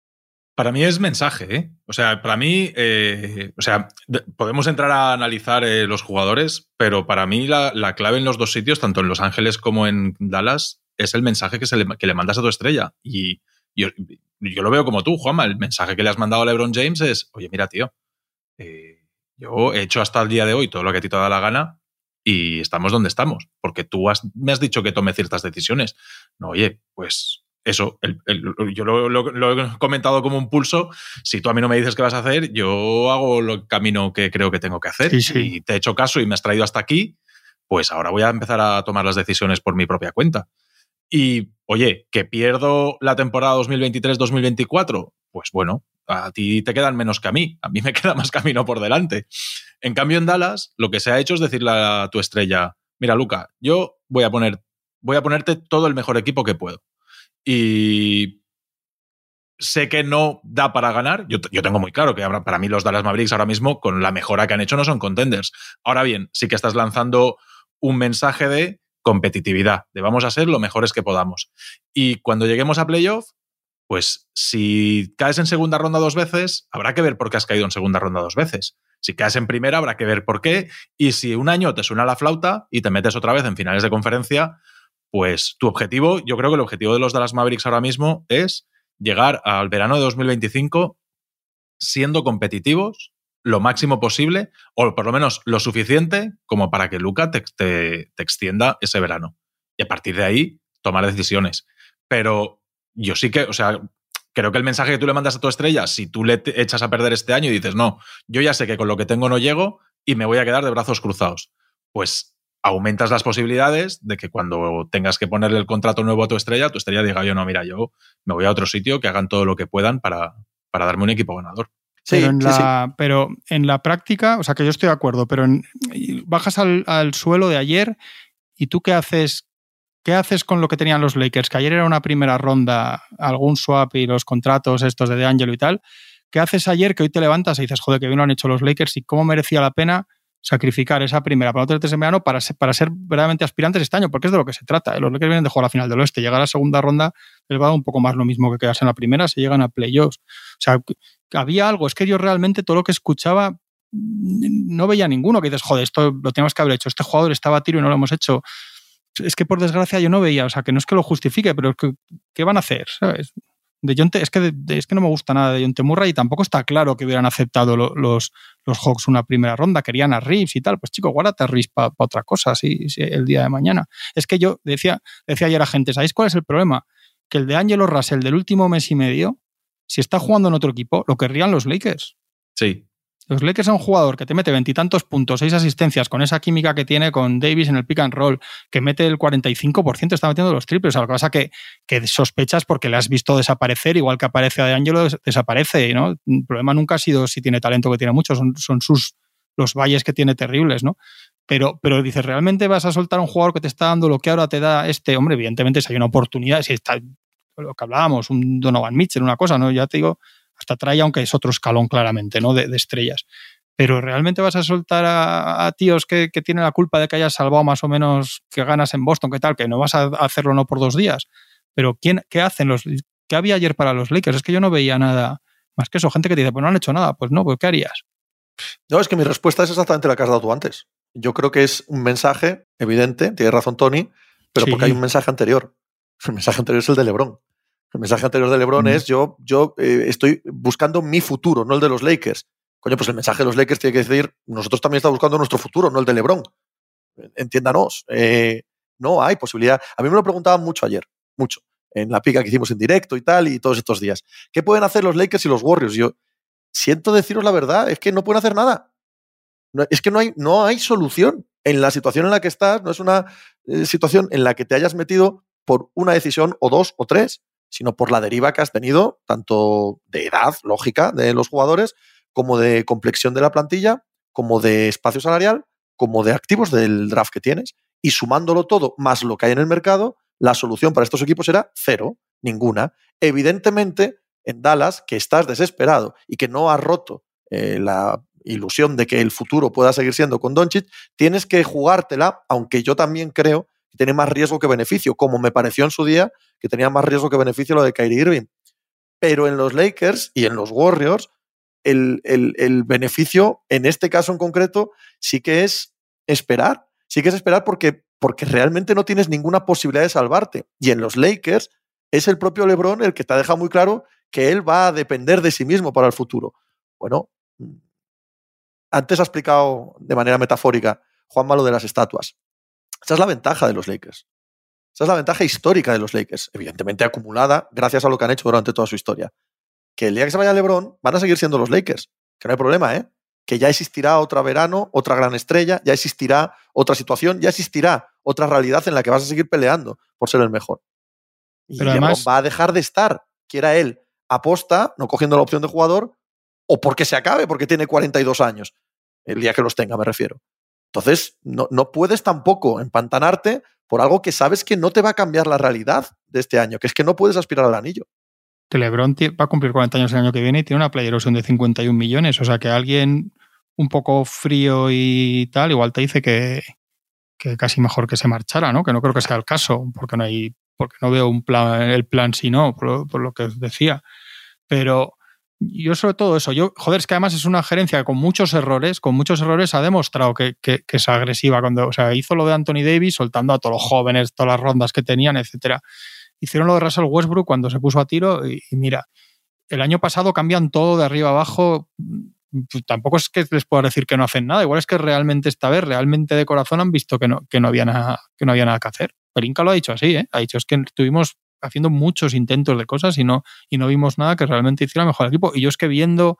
Para mí es mensaje, ¿eh? O sea, para mí, eh, o sea, de, podemos entrar a analizar eh, los jugadores, pero para mí la, clave en los dos sitios, tanto en Los Ángeles como en Dallas, es el mensaje que, se le, que le mandas a tu estrella. Y yo, yo, lo veo como tú, Juanma. El mensaje que le has mandado a LeBron James es, oye, mira, tío, eh, yo he hecho hasta el día de hoy todo lo que a ti te da la gana y estamos donde estamos, porque tú has, me has dicho que tome ciertas decisiones. No, oye, pues eso, el, el, yo lo, lo, lo, he comentado como un pulso. Si tú a mí no me dices qué vas a hacer, yo hago el camino que creo que tengo que hacer. Sí, sí. Y te he hecho caso y me has traído hasta aquí, pues ahora voy a empezar a tomar las decisiones por mi propia cuenta. Y, oye, que pierdo la temporada 2023-2024, pues bueno, a ti te quedan menos que a mí. A mí me queda más camino por delante. En cambio, en Dallas, lo que se ha hecho es decirle a tu estrella, mira, Luca, yo voy a poner, voy a ponerte todo el mejor equipo que puedo y sé que no da para ganar. Yo, yo, tengo muy claro que para mí los Dallas Mavericks ahora mismo, con la mejora que han hecho, no son contenders. Ahora bien, sí que estás lanzando un mensaje de competitividad, de vamos a ser lo mejores que podamos. Y cuando lleguemos a playoff, pues si caes en segunda ronda dos veces, habrá que ver por qué has caído en segunda ronda dos veces. Si caes en primera, habrá que ver por qué. Y si un año te suena la flauta y te metes otra vez en finales de conferencia, pues tu objetivo, yo creo que el objetivo de los Dallas Mavericks ahora mismo es llegar al verano de 2025 siendo competitivos lo máximo posible, o por lo menos lo suficiente como para que Luca te, te, extienda ese verano. Y a partir de ahí, tomar decisiones. Pero yo sí que, o sea, creo que el mensaje que tú le mandas a tu estrella, si tú le echas a perder este año y dices, no, yo ya sé que con lo que tengo no llego y me voy a quedar de brazos cruzados, pues aumentas las posibilidades de que cuando tengas que ponerle el contrato nuevo a tu estrella, tu estrella diga, yo no, mira, yo me voy a otro sitio, que hagan todo lo que puedan para, para darme un equipo ganador. Sí, pero, en sí, la, sí. pero en la práctica, o sea que yo estoy de acuerdo, pero en, bajas al, al, suelo de ayer y tú qué haces, qué haces con lo que tenían los Lakers, que ayer era una primera ronda, algún swap y los contratos estos de DeAngelo y tal. ¿Qué haces ayer que hoy te levantas y dices, joder, que bien lo han hecho los Lakers y cómo merecía la pena sacrificar esa primera para tenerte en verano para ser, para ser verdaderamente aspirantes este año, porque es de lo que se trata. ¿eh? Los Lakers vienen de jugar a la final del oeste, llegar a la segunda ronda les va a dar un poco más lo mismo que quedarse en la primera, se llegan a playoffs. O sea, había algo, es que yo realmente todo lo que escuchaba no veía ninguno que dices, joder, esto lo tenemos que haber hecho, este jugador estaba a tiro y no lo hemos hecho. Es que por desgracia yo no veía, o sea, que no es que lo justifique, pero ¿qué van a hacer? ¿Sabes? De es, que, es que no me gusta nada de John Murray y tampoco está claro que hubieran aceptado los, los Hawks una primera ronda, querían a Reeves y tal. Pues chico, guárdate a Reeves para otra cosa si, el día de mañana. Es que yo decía, decía ayer a gente, ¿sabéis cuál es el problema? Que el de Angelo Russell del último mes y medio, si está jugando en otro equipo, lo querrían los Lakers. Sí. Los Lakers son un jugador que te mete veintitantos puntos, seis asistencias, con esa química que tiene con Davis en el pick and roll, que mete el 45%, está metiendo los triples. O sea, lo que pasa que, que sospechas porque le has visto desaparecer, igual que aparece a De Angelo, desaparece. ¿no? El problema nunca ha sido si tiene talento, que tiene mucho, son, son sus los valles que tiene terribles, ¿no? Pero, pero dices, ¿realmente vas a soltar a un jugador que te está dando lo que ahora te da este? Hombre, evidentemente, si hay una oportunidad, si está lo que hablábamos, un Donovan Mitchell, una cosa, ¿no? Ya te digo, hasta trae, aunque es otro escalón claramente, ¿no? De, estrellas. Pero realmente vas a soltar a, tíos que, tienen la culpa de que hayas salvado más o menos que ganas en Boston, ¿qué tal? Que no vas a hacerlo no por dos días. Pero ¿quién, ¿qué hacen los qué había ayer para los Lakers? Es que yo no veía nada más que eso, gente que te dice, pues no han hecho nada, pues no, pues ¿qué harías? No, es que mi respuesta es exactamente la que has dado tú antes. Yo creo que es un mensaje evidente, tiene razón Tony, pero porque hay un mensaje anterior. El mensaje anterior es el de Lebron. El mensaje anterior de LeBron es yo, yo eh, estoy buscando mi futuro, no el de los Lakers. Coño, pues el mensaje de los Lakers tiene que decir, nosotros también estamos buscando nuestro futuro, no el de LeBron. Entiéndanos. Eh, no hay posibilidad. A mí me lo preguntaban mucho ayer, mucho, en la pica que hicimos en directo y tal, y todos estos días. ¿Qué pueden hacer los Lakers y los Warriors? Yo siento deciros la verdad, es que no pueden hacer nada. es que no hay, no hay solución. En la situación en la que estás, no es una eh, situación en la que te hayas metido por una decisión o dos o tres sino por la deriva que has tenido, tanto de edad, lógica, de los jugadores, como de complexión de la plantilla, como de espacio salarial, como de activos del draft que tienes. Y sumándolo todo, más lo que hay en el mercado, la solución para estos equipos era cero, ninguna. Evidentemente, en Dallas, que estás desesperado y que no has roto eh, la ilusión de que el futuro pueda seguir siendo con Doncic, tienes que jugártela, aunque yo también creo tiene más riesgo que beneficio, como me pareció en su día que tenía más riesgo que beneficio lo de Kyrie Irving. Pero en los Lakers y en los Warriors, el, beneficio, en este caso en concreto, sí que es esperar. Sí que es esperar porque, porque realmente no tienes ninguna posibilidad de salvarte. Y en los Lakers es el propio LeBron el que te ha dejado muy claro que él va a depender de sí mismo para el futuro. Bueno, antes ha explicado de manera metafórica Juan Malo de las estatuas. Esa es la ventaja de los Lakers. Esa es la ventaja histórica de los Lakers, evidentemente acumulada gracias a lo que han hecho durante toda su historia. Que el día que se vaya LeBron van a seguir siendo los Lakers, que no hay problema, ¿eh? Que ya existirá otra verano, otra gran estrella, ya existirá otra situación, ya existirá otra realidad en la que vas a seguir peleando por ser el mejor. Y Pero LeBron va a dejar de estar, quiera él, aposta, no cogiendo la opción de jugador, o porque se acabe, porque tiene 42 años, el día que los tenga, me refiero. Entonces, no, no puedes tampoco empantanarte por algo que sabes que no te va a cambiar la realidad de este año, que es que no puedes aspirar al anillo. Que LeBron va a cumplir 40 años el año que viene y tiene una playa erosión de 51 millones. O sea que alguien un poco frío y tal, igual te dice que, que casi mejor que se marchara, ¿no? Que no creo que sea el caso, porque no hay, porque no veo un plan, el plan si no, por, lo que decía. Pero yo sobre todo eso, yo, joder, es que además es una gerencia con muchos errores, con muchos errores ha demostrado que, es agresiva. Cuando, o sea, hizo lo de Anthony Davis soltando a todos los jóvenes, todas las rondas que tenían, etcétera. Hicieron lo de Russell Westbrook cuando se puso a tiro y, mira, el año pasado cambian todo de arriba abajo. Pues tampoco es que les pueda decir que no hacen nada, igual es que realmente esta vez, realmente de corazón han visto que no, que no, había, nada, que no había nada que hacer. Perinca lo ha dicho así, ¿eh? ha dicho es que tuvimos haciendo muchos intentos de cosas y no, y no vimos nada que realmente hiciera mejor equipo. Y yo es que viendo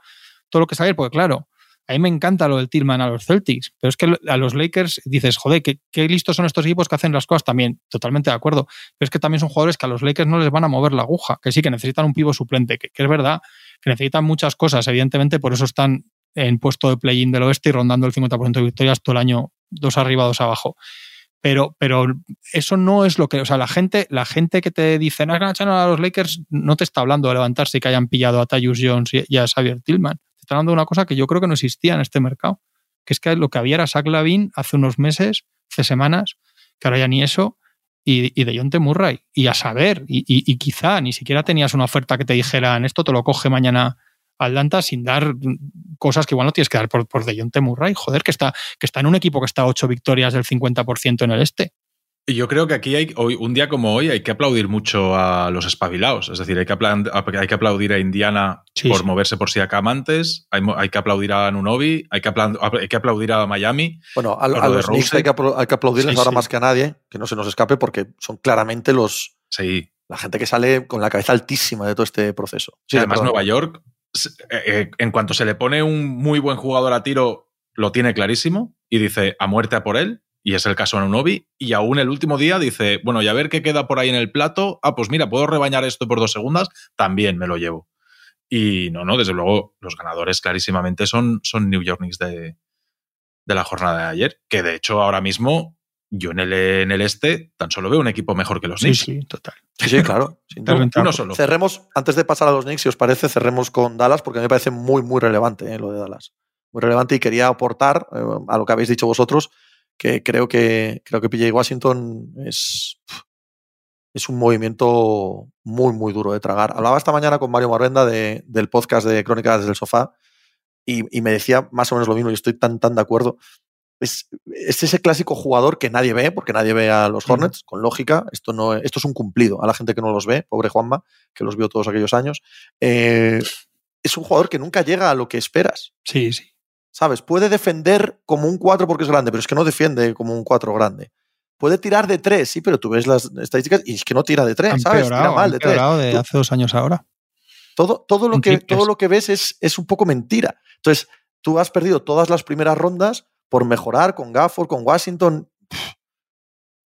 todo lo que sale, porque claro, a mí me encanta lo del Tillman a los Celtics, pero es que a los Lakers dices, joder, qué, qué, listos son estos equipos que hacen las cosas también, totalmente de acuerdo. Pero es que también son jugadores que a los Lakers no les van a mover la aguja, que sí, que necesitan un pivo suplente, que, que es verdad, que necesitan muchas cosas, evidentemente, por eso están en puesto de play-in del oeste y rondando el 50% de victorias todo el año, dos arriba, dos abajo. Pero, pero eso no es lo que, o sea, la gente, la gente que te dice, no, no, no, a los Lakers no te está hablando de levantarse y que hayan pillado a Tyus Jones y, a Xavier Tillman. Te está hablando de una cosa que yo creo que no existía en este mercado, que es que lo que había era Zach Lavin hace unos meses, hace semanas, que ahora ya ni eso, y, y de John T. Murray. Y a saber, y, y, quizá ni siquiera tenías una oferta que te dijeran, esto te lo coge mañana Atlanta sin dar cosas que igual no tienes que dar por, por Dejounte Murray. Joder, que está, que está en un equipo que está a 8 victorias del 50% en el este. Y yo creo que aquí hay, hoy, un día como hoy hay que aplaudir mucho a los espabilados. Es decir, hay que, hay que aplaudir a Indiana por moverse por si acá antes, hay, hay, que aplaudir a Nunobi, hay que, hay que aplaudir a Miami. Bueno, a, los Knicks hay que, hay que aplaudirles ahora más que a nadie, que no se nos escape, porque son claramente los. Sí. La gente que sale con la cabeza altísima de todo este proceso. Sí, además, Nueva York, eh, eh, en cuanto se le pone un muy buen jugador a tiro, lo tiene clarísimo y dice a muerte a por él y es el caso de Unobi, y aún el último día dice, bueno, y a ver qué queda por ahí en el plato, ah, pues mira, puedo rebañar esto por dos segundas, también me lo llevo. Y no, no, desde luego los ganadores clarísimamente son, son New York Knicks de, de la jornada de ayer, que de hecho ahora mismo yo en el, en el este tan solo veo un equipo mejor que los Knicks. Sí, sí, total. Sí, sí, claro. Uno solo. Cerremos, antes de pasar a los Knicks, si os parece, cerremos con Dallas, porque me parece muy, muy relevante eh, lo de Dallas. Muy relevante y quería aportar eh, a lo que habéis dicho vosotros que creo que, creo que PJ Washington es, es un movimiento muy, muy duro de tragar. Hablaba esta mañana con Mario Morrenda de, del podcast de Crónicas del Sofá y, y, me decía más o menos lo mismo y estoy tan, tan de acuerdo. Es, es, ese clásico jugador que nadie ve, porque nadie ve a los Hornets, con lógica. Esto, no, esto es un cumplido a la gente que no los ve, pobre Juanma, que los vio todos aquellos años. Eh, es un jugador que nunca llega a lo que esperas. Sí, sí. ¿Sabes? Puede defender como un 4 porque es grande, pero es que no defiende como un 4 grande. Puede tirar de 3, sí, pero tú ves las estadísticas y es que no tira de 3, ¿sabes? Tira mal de 3. de hace dos años ahora. Todo, todo, lo, que, todo lo que ves es, es un poco mentira. Entonces, tú has perdido todas las primeras rondas por mejorar con Gafford, con Washington.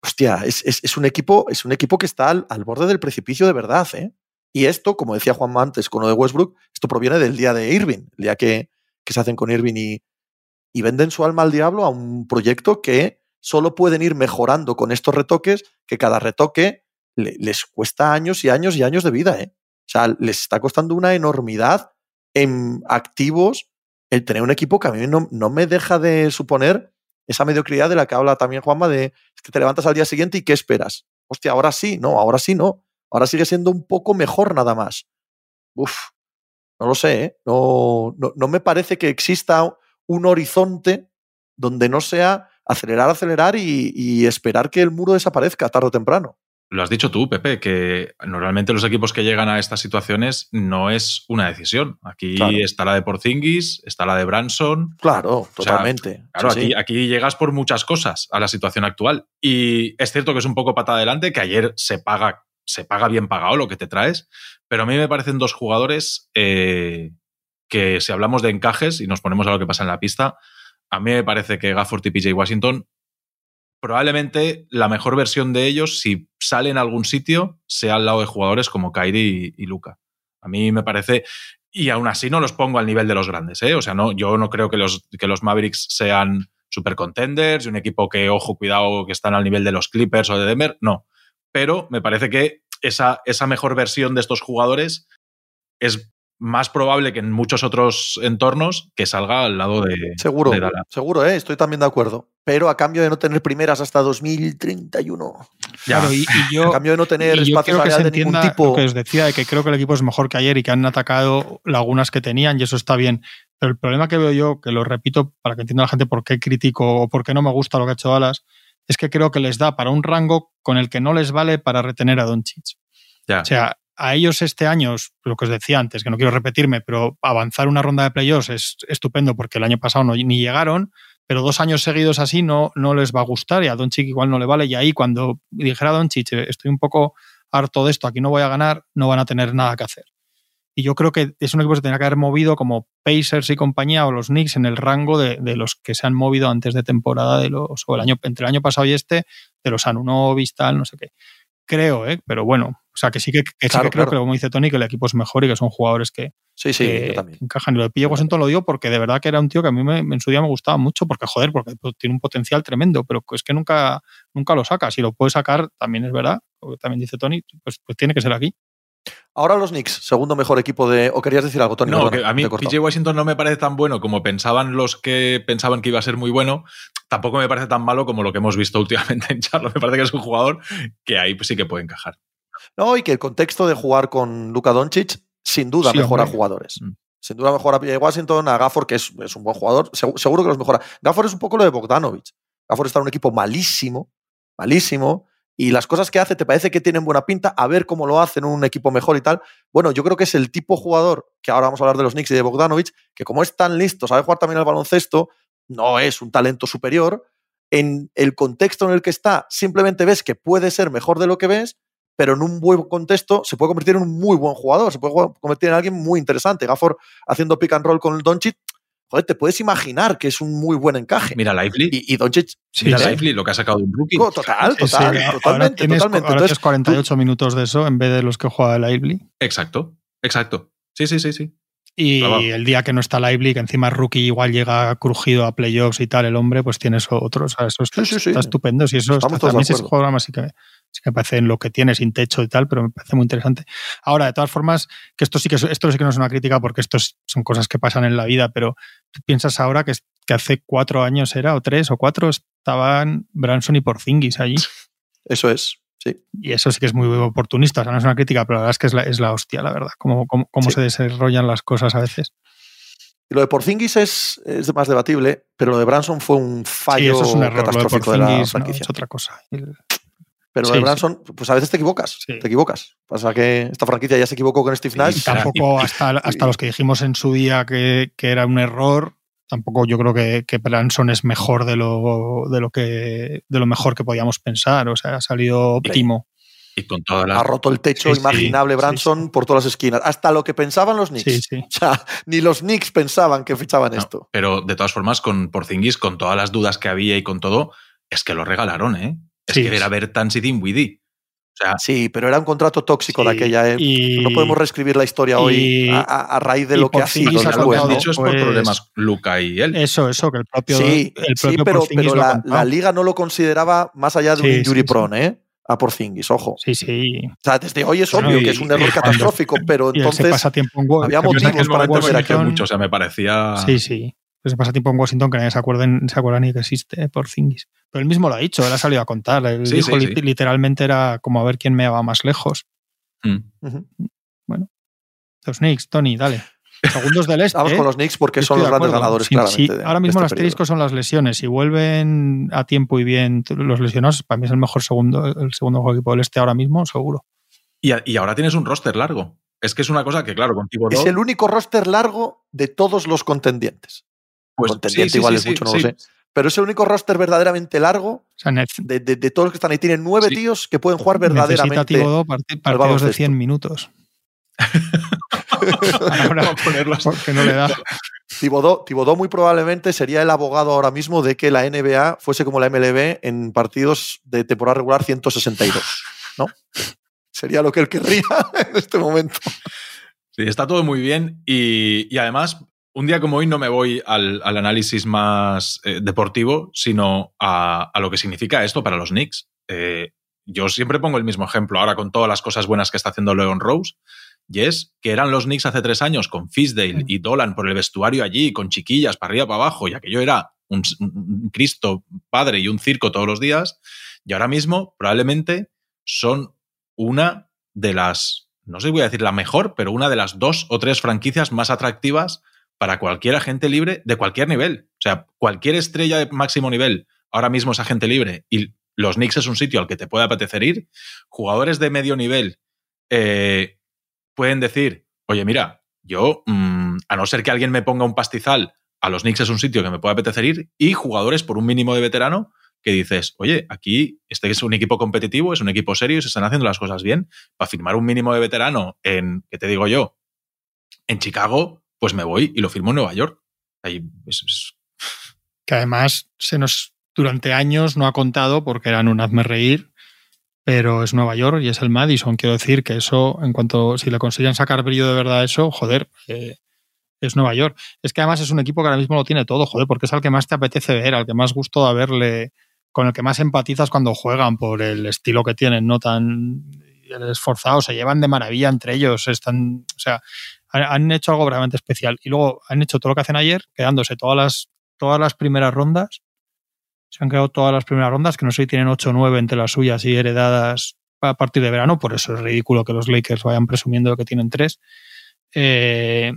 hostia, es, es, un equipo, es un equipo que está al, al, borde del precipicio de verdad. ¿eh? Y esto, como decía Juanma antes con lo de Westbrook, esto proviene del día de Irving, el día que, que se hacen con Irving y, y venden su alma al diablo a un proyecto que solo pueden ir mejorando con estos retoques, que cada retoque le, les cuesta años y años y años de vida. ¿eh? O sea, les está costando una enormidad en activos el tener un equipo que a mí no, no me deja de suponer esa mediocridad de la que habla también Juanma, de que te levantas al día siguiente y ¿qué esperas? Hostia, ahora sí, no, ahora sí no. Ahora sigue siendo un poco mejor nada más. Uf, no lo sé, ¿eh? no, no, no, me parece que exista un horizonte donde no sea acelerar, acelerar y, y, esperar que el muro desaparezca tarde o temprano. Lo has dicho tú, Pepe, que normalmente los equipos que llegan a estas situaciones no es una decisión. Aquí claro. está la de Porzingis, está la de Branson. Claro, totalmente. O sea, claro, sí, aquí, sí. aquí, llegas por muchas cosas a la situación actual. Y es cierto que es un poco pata adelante, que ayer se paga, se paga bien pagado lo que te traes, pero a mí me parecen dos jugadores eh, que si hablamos de encajes y nos ponemos a lo que pasa en la pista, a mí me parece que Gafford y PJ Washington probablemente la mejor versión de ellos, si sale en algún sitio, sea al lado de jugadores como y, y Luca. A mí me parece, y aún así no los pongo al nivel de los grandes, ¿eh? O sea, no, yo no creo que los, que los Mavericks sean super contenders y un equipo que, ojo, cuidado, que están al nivel de los Clippers o de Denver, no. Pero me parece que esa, esa mejor versión de estos jugadores es más probable que en muchos otros entornos que salga al lado de seguro de seguro ¿eh? estoy también de acuerdo pero a cambio de no tener primeras hasta 2031 ya. Claro, y, y yo, a cambio de no tener espacio salarial de ningún tipo lo que os decía de que creo que el equipo es mejor que ayer y que han atacado lagunas que tenían y eso está bien pero el problema que veo yo que lo repito para que entienda la gente por qué critico o por qué no me gusta lo que ha hecho Dallas es que creo que les da para un rango con el que no les vale para retener a Doncic. Ya. O sea, a ellos este año, lo que os decía antes, que no quiero repetirme, pero avanzar una ronda de playoffs es estupendo porque el año pasado no, ni llegaron, pero dos años seguidos así no, no les va a gustar y a Doncic igual no le vale. Y ahí cuando dijera Doncic, estoy un poco harto de esto, aquí no voy a ganar, no van a tener nada que hacer. Y yo creo que es un equipo que se que haber movido como Pacers y compañía o los Knicks en el rango de, de los que se han movido antes de temporada de los, o el año, entre el año pasado y este, de los Anunovis, tal, no sé qué. Creo, ¿eh? pero bueno, o sea, que sí que, que, claro, sí que creo claro. que, como dice Tony, que el equipo es mejor y que son jugadores que, sí, sí, que encajan. Y lo de Pille Washington lo digo porque de verdad que era un tío que a mí me, en su día me gustaba mucho, porque joder, porque tiene un potencial tremendo, pero es que nunca, nunca lo saca. Si lo puede sacar, también es verdad, también dice Tony, pues, pues tiene que ser aquí. Ahora los Knicks, segundo mejor equipo de. ¿O querías decir algo, Tony? No, que a mí PJ Washington no me parece tan bueno como pensaban los que pensaban que iba a ser muy bueno. Tampoco me parece tan malo como lo que hemos visto últimamente en Charlotte. Me parece que es un jugador que ahí sí que puede encajar. No, y que el contexto de jugar con Luka Doncic, sin duda, sí, mejora hombre. jugadores. Mm. Sin duda mejora a Washington, a Gafford, que es, es un buen jugador. Seguro, que los mejora. Gafford es un poco lo de Bogdanovich. Gafford está en un equipo malísimo, malísimo, y las cosas que hace te parece que tienen buena pinta, a ver cómo lo hace en un equipo mejor y tal. Bueno, yo creo que es el tipo jugador, que ahora vamos a hablar de los Knicks y de Bogdanovich, que como es tan listo, sabe jugar también al baloncesto, no es un talento superior. En el contexto en el que está, simplemente ves que puede ser mejor de lo que ves, pero en un buen contexto se puede convertir en un muy buen jugador, se puede convertir en alguien muy interesante. Gafford haciendo pick and roll con el Doncic, joder, te puedes imaginar que es un muy buen encaje. Mira Lively. Y, y Doncic. mira Lively, lo que ha sacado de un rookie. Total, total, totalmente. Ahora tienes, totalmente. Ahora Entonces, 48 minutos de eso en vez de los que juega Lively. Exacto, exacto. Sí, sí, sí, sí. Y el día que no está Lively, que encima rookie igual llega crujido a playoffs y tal, el hombre, pues tienes otro. O sea, eso está, sí, sí, sí. está estupendo. Si eso Estamos está, también ese jugador sí que, sí que me parece en lo que tiene sin techo y tal, pero me parece muy interesante. Ahora, de todas formas, que esto sí que, esto sí que no es una crítica porque esto es, son cosas que pasan en la vida, pero piensas ahora que, que hace cuatro años era, o tres o cuatro, estaban Branson y Porzingis allí. Eso es. Sí. Y eso sí que es muy oportunista, o sea, no es una crítica, pero la verdad es que es la, es la hostia, la verdad, cómo, cómo, cómo sí. se desarrollan las cosas a veces. Y lo de Porzingis es, es, más debatible, pero lo de Branson fue un fallo sí, eso es un error, catastrófico de, de, la franquicia. No, es otra cosa. El... Pero de Branson, pues a veces te equivocas, te equivocas. Pasa que esta franquicia ya se equivocó con Steve Nash. Y tampoco hasta, hasta los que dijimos en su día que, que era un error, tampoco yo creo que, que Branson es mejor de lo, de lo que de lo mejor que podíamos pensar. O sea, ha salido óptimo. Y con toda la... Ha roto el techo Sí, imaginable sí, Branson sí, sí. por todas las esquinas. Hasta lo que pensaban los Knicks. Sí, sí. O sea, ni los Knicks pensaban que fichaban No, esto. Pero de todas formas, con Porzingis, con todas las dudas que había y con todo, es que lo regalaron, ¿eh? Es Sí, que era. Bertans y Dinwiddie. O sea, Sí, pero era un contrato tóxico Sí, de aquella y- No podemos reescribir la historia hoy y- a, a- a raíz de lo que ha sido lo que han dicho es por pues- problemas Luca y él. Eso, eso, que el propio, Sí, el sí, pero, pero la, liga no lo consideraba más allá de un injury prone, ¿eh? A Porzingis, ojo. Sí, sí. O sea, desde hoy es Bueno, obvio y- que es un error catastrófico, pero entonces había motivos para pareció aquí. mucho, o sea, me parecía... Sí, sí. Pues se pasa tiempo en Washington que nadie se acuerda, se acuerda ni que existe eh, por Zingis. Pero él mismo lo ha dicho, él ha salido a contar. Él Sí, dijo sí, li- sí. literalmente era como a ver quién me va más lejos. Mm. Ujú. Los Knicks, Tony, dale. Segundos del este. Vamos con los Knicks porque son los de grandes acuerdo. ganadores, Sí, claramente. ahora de mismo este el asterisco son las lesiones. Si vuelven a tiempo y bien los lesionados, para mí es el mejor segundo, el segundo equipo del este ahora mismo, seguro. Y, a- y ahora tienes un roster largo. Es que es una cosa que, claro, contigo Es el único roster largo de todos los contendientes. Pues, contendiente igual es mucho, no lo sé. Pero es el único roster verdaderamente largo O sea, ne- de, de- de todos los que están ahí. Tienen nueve Sí. tíos que pueden jugar necesita verdaderamente. Thibodeau parti- partidos de baloncesto. 100 minutos. Ahora, Vamos a ponerlos. porque no le da. Thibodeau, Thibodeau muy probablemente sería el abogado ahora mismo de que la NBA fuese como la MLB en partidos de temporada regular 162. ¿No? Sería lo que él querría en este momento. Sí, está todo muy bien y, y además, un día como hoy no me voy al, al análisis más eh, deportivo, sino a, a lo que significa esto para los Knicks. Eh, yo siempre pongo el mismo ejemplo ahora con todas las cosas buenas que está haciendo Leon Rose, y es que eran los Knicks hace tres años con Fisdale y Dolan por el vestuario allí, con chiquillas para arriba, para abajo, y aquello era un, un Cristo padre y un circo todos los días, y ahora mismo probablemente son una de las, no sé si voy a decir la mejor, pero una de las dos o tres franquicias más atractivas para cualquier agente libre de cualquier nivel. O sea, cualquier estrella de máximo nivel ahora mismo es agente libre y los Knicks es un sitio al que te puede apetecer ir. Jugadores de medio nivel eh, pueden decir, oye, mira, yo, mmm, a no ser que alguien me ponga un pastizal, a los Knicks es un sitio que me puede apetecer ir. Y jugadores por un mínimo de veterano que dices, oye, aquí este es un equipo competitivo, es un equipo serio, se están haciendo las cosas bien. Para firmar un mínimo de veterano en, ¿qué te digo yo? En Chicago, pues me voy y lo firmo en Nueva York. Ahí es. Que además se nos durante años no ha contado porque eran un hazme reír, pero es Nueva York y es el Madison. Quiero decir que eso, en cuanto si le consiguen sacar brillo de verdad a eso, joder, eh, es Nueva York. Es que además es un equipo que ahora mismo lo tiene todo, joder, porque es al que más te apetece ver, al que más gusto da verle, con el que más empatizas cuando juegan por el estilo que tienen, no tan esforzados, se llevan de maravilla entre ellos, están, o sea, han hecho algo realmente especial. Y luego han hecho todo lo que hacen ayer, quedándose todas las, todas las primeras rondas. Se han quedado todas las primeras rondas, que no sé si tienen 8 o 9 entre las suyas y heredadas a partir de verano, por eso es ridículo que los Lakers vayan presumiendo que tienen 3. Eh,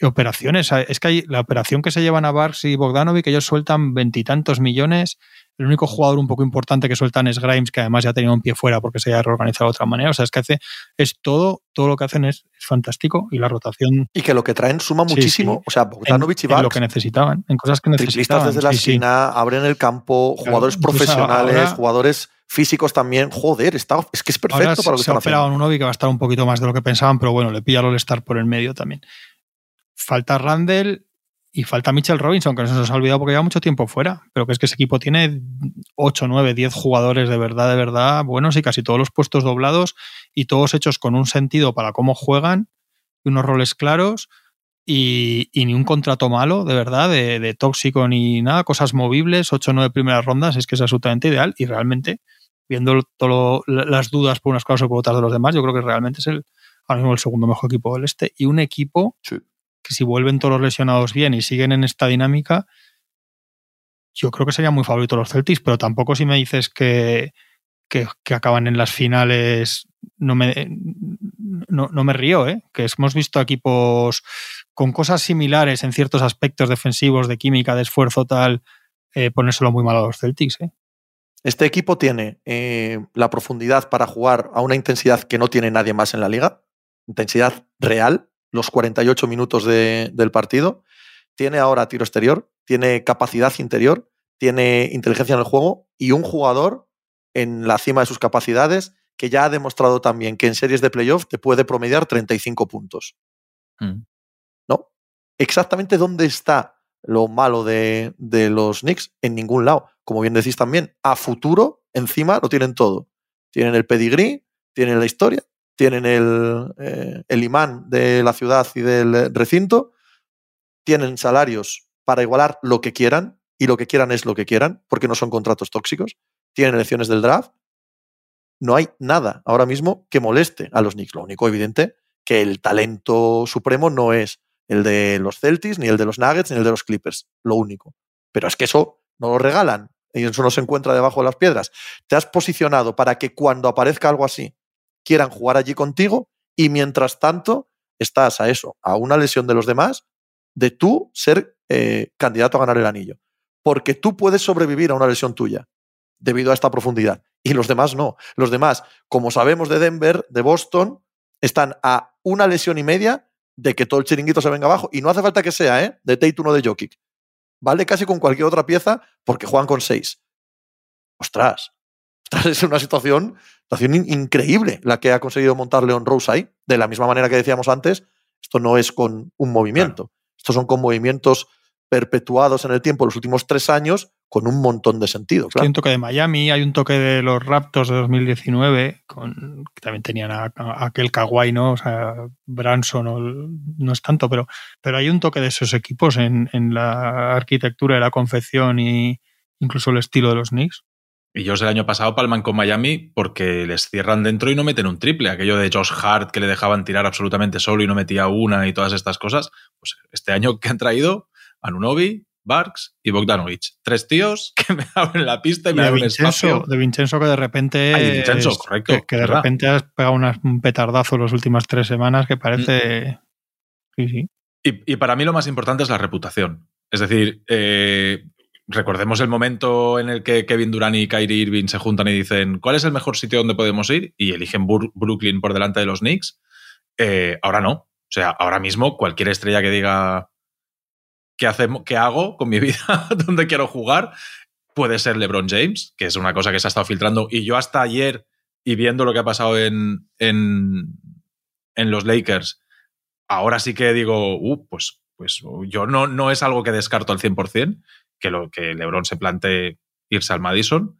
y operaciones. Es que hay la operación que se llevan a Barks y Bogdanovic, que ellos sueltan veintitantos millones. El único jugador un poco importante que sueltan es Grimes, que además ya tenía un pie fuera porque se ha reorganizado de otra manera. O sea, es que hace, es todo, todo lo que hacen es, fantástico y la rotación. Y que lo que traen suma muchísimo. O sea, Bogdanovic y Barks. lo que necesitaban, en cosas que necesitaban. desde la esquina, abren el campo, jugadores profesionales, jugadores físicos también. Joder, está, es que es perfecto para lo que se ha operado un Obi que va a estar un poquito más de lo que pensaban, pero bueno, le pilla el estar por el medio también falta Randall y falta Mitchell Robinson, que no se nos ha olvidado porque lleva mucho tiempo fuera. Pero que es que ese equipo tiene 8, 9, 10 jugadores de verdad, de verdad buenos y casi todos los puestos doblados y todos hechos con un sentido para cómo juegan y unos roles claros. Y, ni un contrato malo, de verdad, de, tóxico ni nada, cosas movibles, 8 o 9 primeras rondas, es que es absolutamente ideal y realmente, viendo todo las dudas por unas cosas o por otras de los demás, yo creo que realmente es el, ahora mismo el segundo mejor equipo del este y un equipo que si vuelven todos los lesionados bien y siguen en esta dinámica, yo creo que serían muy favoritos los Celtics, pero tampoco si me dices que, que, acaban en las finales, no me, no, me río, ¿eh? que hemos visto equipos con cosas similares en ciertos aspectos defensivos, de química, de esfuerzo, tal, eh, ponérselo muy mal a los Celtics. ¿eh? Este equipo tiene eh, la profundidad para jugar a una intensidad que no tiene nadie más en la liga, intensidad real, los 48 minutos del partido. Tiene ahora tiro exterior, tiene capacidad interior, tiene inteligencia en el juego y un jugador en la cima de sus capacidades que ya ha demostrado también que en series de playoff te puede promediar 35 puntos. Mm. ¿No? Exactamente dónde está lo malo de, de, los Knicks, en ningún lado. Como bien decís también, a futuro, encima lo tienen todo. Tienen el pedigrí, tienen la historia tienen eh, el, imán de la ciudad y del recinto, tienen salarios para igualar lo que quieran, y lo que quieran es lo que quieran, porque no son contratos tóxicos, tienen elecciones del draft, no hay nada ahora mismo que moleste a los Knicks. Lo único evidente que el talento supremo no es el de los Celtics, ni el de los Nuggets, ni el de los Clippers. Lo único. Pero es que eso no lo regalan y eso no se encuentra debajo de las piedras. Te has posicionado para que cuando aparezca algo así, quieran jugar allí contigo y mientras tanto estás a eso, a una lesión de los demás, de tú ser eh, candidato a ganar el anillo. Porque tú puedes sobrevivir a una lesión tuya debido a esta profundidad y los demás no. Los demás, como sabemos de Denver, de Boston, están a una lesión y media de que todo el chiringuito se venga abajo. Y no hace falta que sea, ¿eh? De Tate uno de Jokic. Vale casi con cualquier otra pieza porque juegan con seis. Ostras, es una situación, situación increíble la que ha conseguido montar Leon Rose ahí. De la misma manera que decíamos antes, esto no es con un movimiento. Estos son con movimientos perpetuados en el tiempo los últimos tres años con un montón de sentido. Hay un toque de Miami, hay un toque de los Raptors de 2019, con, que también tenían a, aquel Kawhi, ¿no? O sea, Branson no, es tanto, pero, pero hay un toque de esos equipos en, en la arquitectura de la confección y incluso el estilo de los Knicks. Y ellos el año pasado palman con Miami porque les cierran dentro y no meten un triple. Aquello de Josh Hart que le dejaban tirar absolutamente solo y no metía una y todas estas cosas. Pues este año que han traído Anunobi, Barks y Bogdanovic. Tres tíos que me abren la pista y, me abren espacio. De Vincenzo que de repente. de Vincenzo, correcto. Que, de repente has pegado un petardazo las últimas tres semanas que parece. Mm. Sí, sí. Y, y, para mí lo más importante es la reputación. Es decir, eh, recordemos el momento en el que Kevin Durant y Kyrie Irving se juntan y dicen ¿cuál es el mejor sitio donde podemos ir? y eligen Brooklyn por delante de los Knicks. Eh, ahora no. O sea, ahora mismo cualquier estrella que diga qué, hacemos, qué hago con mi vida, dónde quiero jugar, puede ser LeBron James, que es una cosa que se ha estado filtrando. Y yo hasta ayer, y viendo lo que ha pasado en, en, en los Lakers, ahora sí que digo, uh, pues, pues yo no, no es algo que descarto al 100%, que, lo, que LeBron se plantee irse al Madison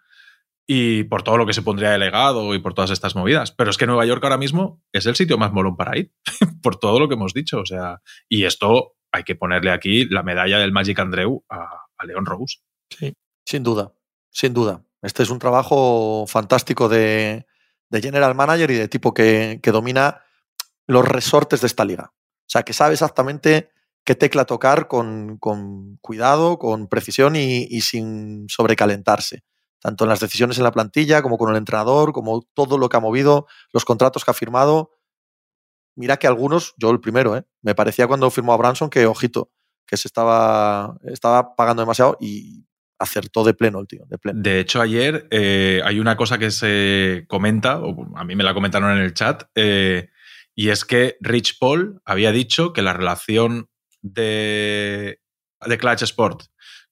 y por todo lo que se pondría de legado y por todas estas movidas. Pero es que Nueva York ahora mismo es el sitio más molón para ir, por todo lo que hemos dicho. O sea, y esto hay que ponerle aquí la medalla del Magic Andreu a, Leon Rose. Sí, sin duda, sin duda. Este es un trabajo fantástico de, de general manager y de tipo que, que domina los resortes de esta liga. O sea, que sabe exactamente qué tecla tocar con, cuidado, con precisión y, sin sobrecalentarse. Tanto en las decisiones en la plantilla, como con el entrenador, como todo lo que ha movido, los contratos que ha firmado. mira que algunos, yo el primero, ¿eh? me parecía cuando firmó a Branson que, ojito, que se estaba, estaba pagando demasiado y acertó de pleno el tío, de pleno. De hecho, ayer eh, hay una cosa que se comenta, a mí me la comentaron en el chat, eh, y es que Rich Paul había dicho que la relación de, de Clutch Sport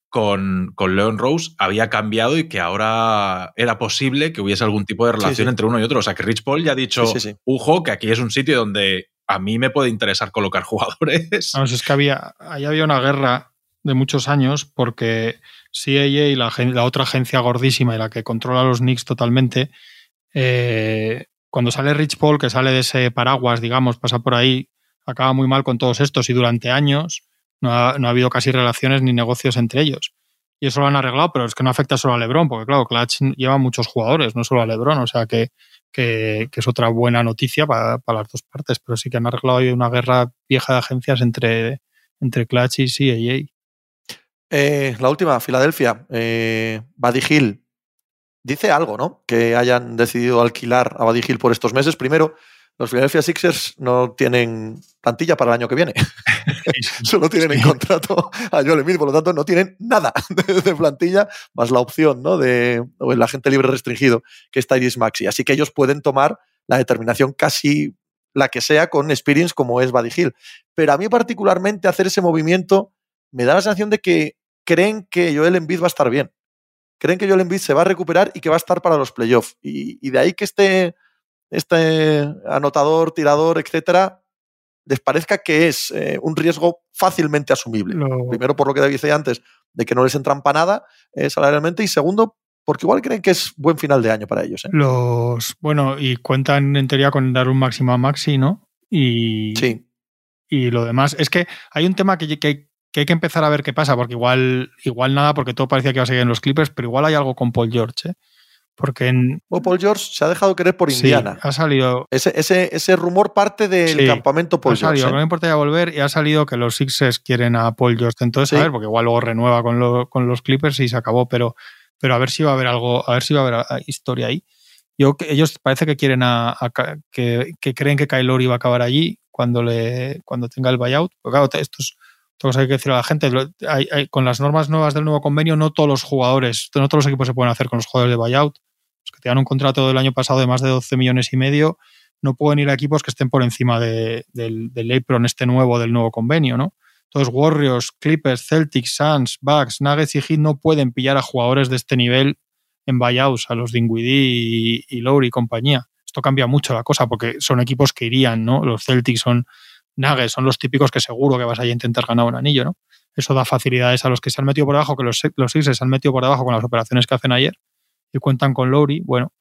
con, con, Leon Rose había cambiado y que ahora era posible que hubiese algún tipo de relación Sí, sí. entre uno y otro. O sea, que Rich Paul ya ha dicho, Sí, sí, sí. ujo, que aquí es un sitio donde a mí me puede interesar colocar jugadores. Vamos, es que había, ahí había una guerra de muchos años porque CAA, la, agen- la otra agencia gordísima y la que controla a los Knicks totalmente, eh, cuando sale Rich Paul, que sale de ese paraguas, digamos, pasa por ahí, acaba muy mal con todos estos y durante años no ha, no ha habido casi relaciones ni negocios entre ellos. Y eso lo han arreglado, pero es que no afecta solo a LeBron, porque claro, Clutch lleva muchos jugadores, no solo a LeBron, o sea que, que, es otra buena noticia para, para las dos partes, pero sí que han arreglado ahí una guerra vieja de agencias entre, entre Clutch y CAA. Eh, la última, Filadelfia. Eh, Buddy Hill dice algo, ¿no? Que hayan decidido alquilar a Buddy Hill por estos meses. Primero, los Philadelphia Sixers no tienen plantilla para el año que viene. Solo tienen en contrato a Joel Embiid, por lo tanto no tienen nada de, plantilla, más la opción ¿no? de o el agente libre restringido, que es Tyrese Maxi. Así que ellos pueden tomar la determinación casi la que sea con experience como es Buddy Hill. Pero a mí particularmente hacer ese movimiento me da la sensación de que creen que Joel Embiid va a estar bien. Creen que Joel Embiid se va a recuperar y que va a estar para los playoffs. Y, y de ahí que este, este anotador, tirador, etcétera, les parezca que es eh, un riesgo fácilmente asumible. Primero, por lo que dice antes, de que no les entrampa nada eh, salarialmente, y segundo, porque igual creen que es buen final de año para ellos. ¿eh? Los, bueno, y cuentan en teoría con dar un máximo a Maxi, ¿no? Y, Sí, y lo demás. Es que hay un tema que, que- que hay que empezar a ver qué pasa, porque igual, igual nada, porque todo parecía que iba a seguir en los Clippers, pero igual hay algo con Paul George, ¿eh? Porque en, o Paul George se ha dejado querer por sí, Indiana. ha salido, Ese, ese, ese rumor parte del Sí, campamento Paul ha salido, George. no ¿eh? me importa ya volver, y ha salido que los Sixers quieren a Paul George. Entonces, Sí. a ver, porque igual luego renueva con, lo- con los Clippers y se acabó, pero, pero a ver si va a haber algo, a ver si va a haber historia ahí. Yo, ellos parece que quieren a, que, que creen que Kyle Lowry va a acabar allí cuando le cuando tenga el buyout. Porque claro, esto es que hay que decir a la gente. Lo- hay- hay- con las normas nuevas del nuevo convenio, no todos los jugadores, no todos los equipos se pueden hacer con los jugadores de buyout. Los que tenían un contrato del año pasado de más de 12 millones y medio no pueden ir a equipos que estén por encima de- del, del este nuevo, del nuevo convenio, ¿no? Entonces, Warriors, Clippers, Celtics, Suns, Bucks, Nuggets y Heat no pueden pillar a jugadores de este nivel en buyouts, a los Dinwiddie y, y Lowry y compañía. Esto cambia mucho la cosa porque son equipos que irían, ¿no? Los Celtics son Nuggets, son los típicos que seguro que vas a intentar ganar un anillo, ¿no? Eso da facilidades a los que se han metido por debajo, que los, los Sixers se han metido por debajo con las operaciones que hacen ayer y cuentan con Lowry. Bueno,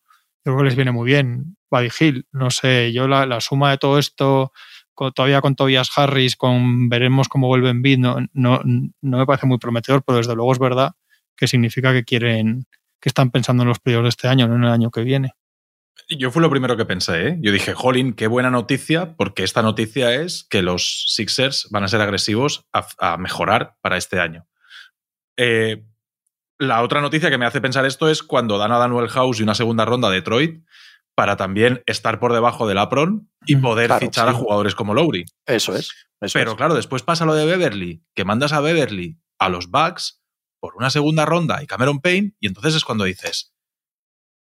yo creo que les viene muy bien. Buddy Hill, no sé, yo la, la suma de todo esto, con- todavía con Tobias Harris, con veremos cómo vuelve en bid, no, no, no me parece muy prometedor, pero desde luego es verdad que significa que quieren, que están pensando en los playoffs de este año, no en el año que viene. Yo fue lo primero que pensé, ¿eh? Yo dije, jolín, qué buena noticia, porque esta noticia es que los Sixers van a ser agresivos a, a mejorar para este año. Eh, la otra noticia que me hace pensar esto es cuando dan a Daniel House y una segunda ronda a Detroit para también estar por debajo del Apron y poder claro, fichar sí. a jugadores como Lowry. Eso es. eso Pero es. claro, después pasa lo de Beverly, que mandas a Beverly a los Bucks por una segunda ronda y Cameron Payne, y entonces es cuando dices,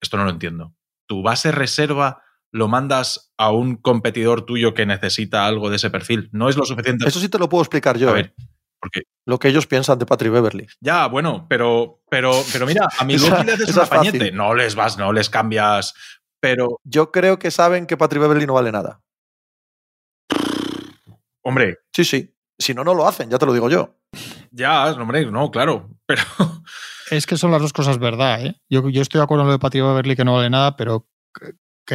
esto no lo entiendo. Tu base reserva lo mandas a un competidor tuyo que necesita algo de ese perfil. No es lo suficiente. Eso sí te lo puedo explicar yo. a ¿eh? Porque Lo que ellos piensan de Patrick Beverly. ya, bueno, pero, pero, pero mira, a mi Esa- Loki le haces un apañete. No les vas, no les cambias. Pero, Yo creo que saben que Patrick Beverly no vale nada. hombre, Sí, sí. Si no, no lo hacen, ya te lo digo yo. ya, hombre, no, claro. Pero Es que son las dos cosas verdad, ¿eh? Yo, yo estoy de acuerdo en lo de Patrick Beverly que no vale nada, pero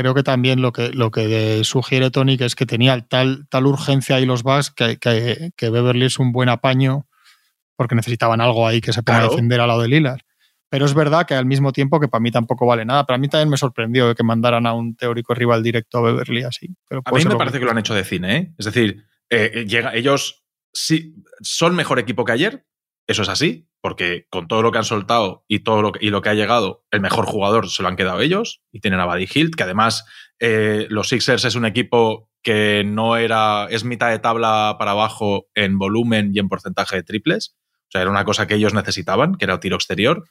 creo que también lo que, lo que sugiere Tony es que tenía tal, tal urgencia ahí los Bucks que, que, que Beverly es un buen apaño porque necesitaban algo ahí que se pueda Claro. defender al lado de Lillard. Pero es verdad que al mismo tiempo que para mí tampoco vale nada. Para mí también me sorprendió que mandaran a un teórico rival directo a Beverly así. Pero A mí me parece que lo han hecho de cine, ¿eh? Es decir, eh, eh, llega, ellos sí son mejor equipo que ayer, eso es así, porque con todo lo que han soltado y todo lo que, y lo que ha llegado, el mejor jugador se lo han quedado ellos y tienen a Buddy Hilt, que además eh, los Sixers es un equipo que no era, es mitad de tabla para abajo en volumen y en porcentaje de triples. O sea, era una cosa que ellos necesitaban, que era tiro exterior.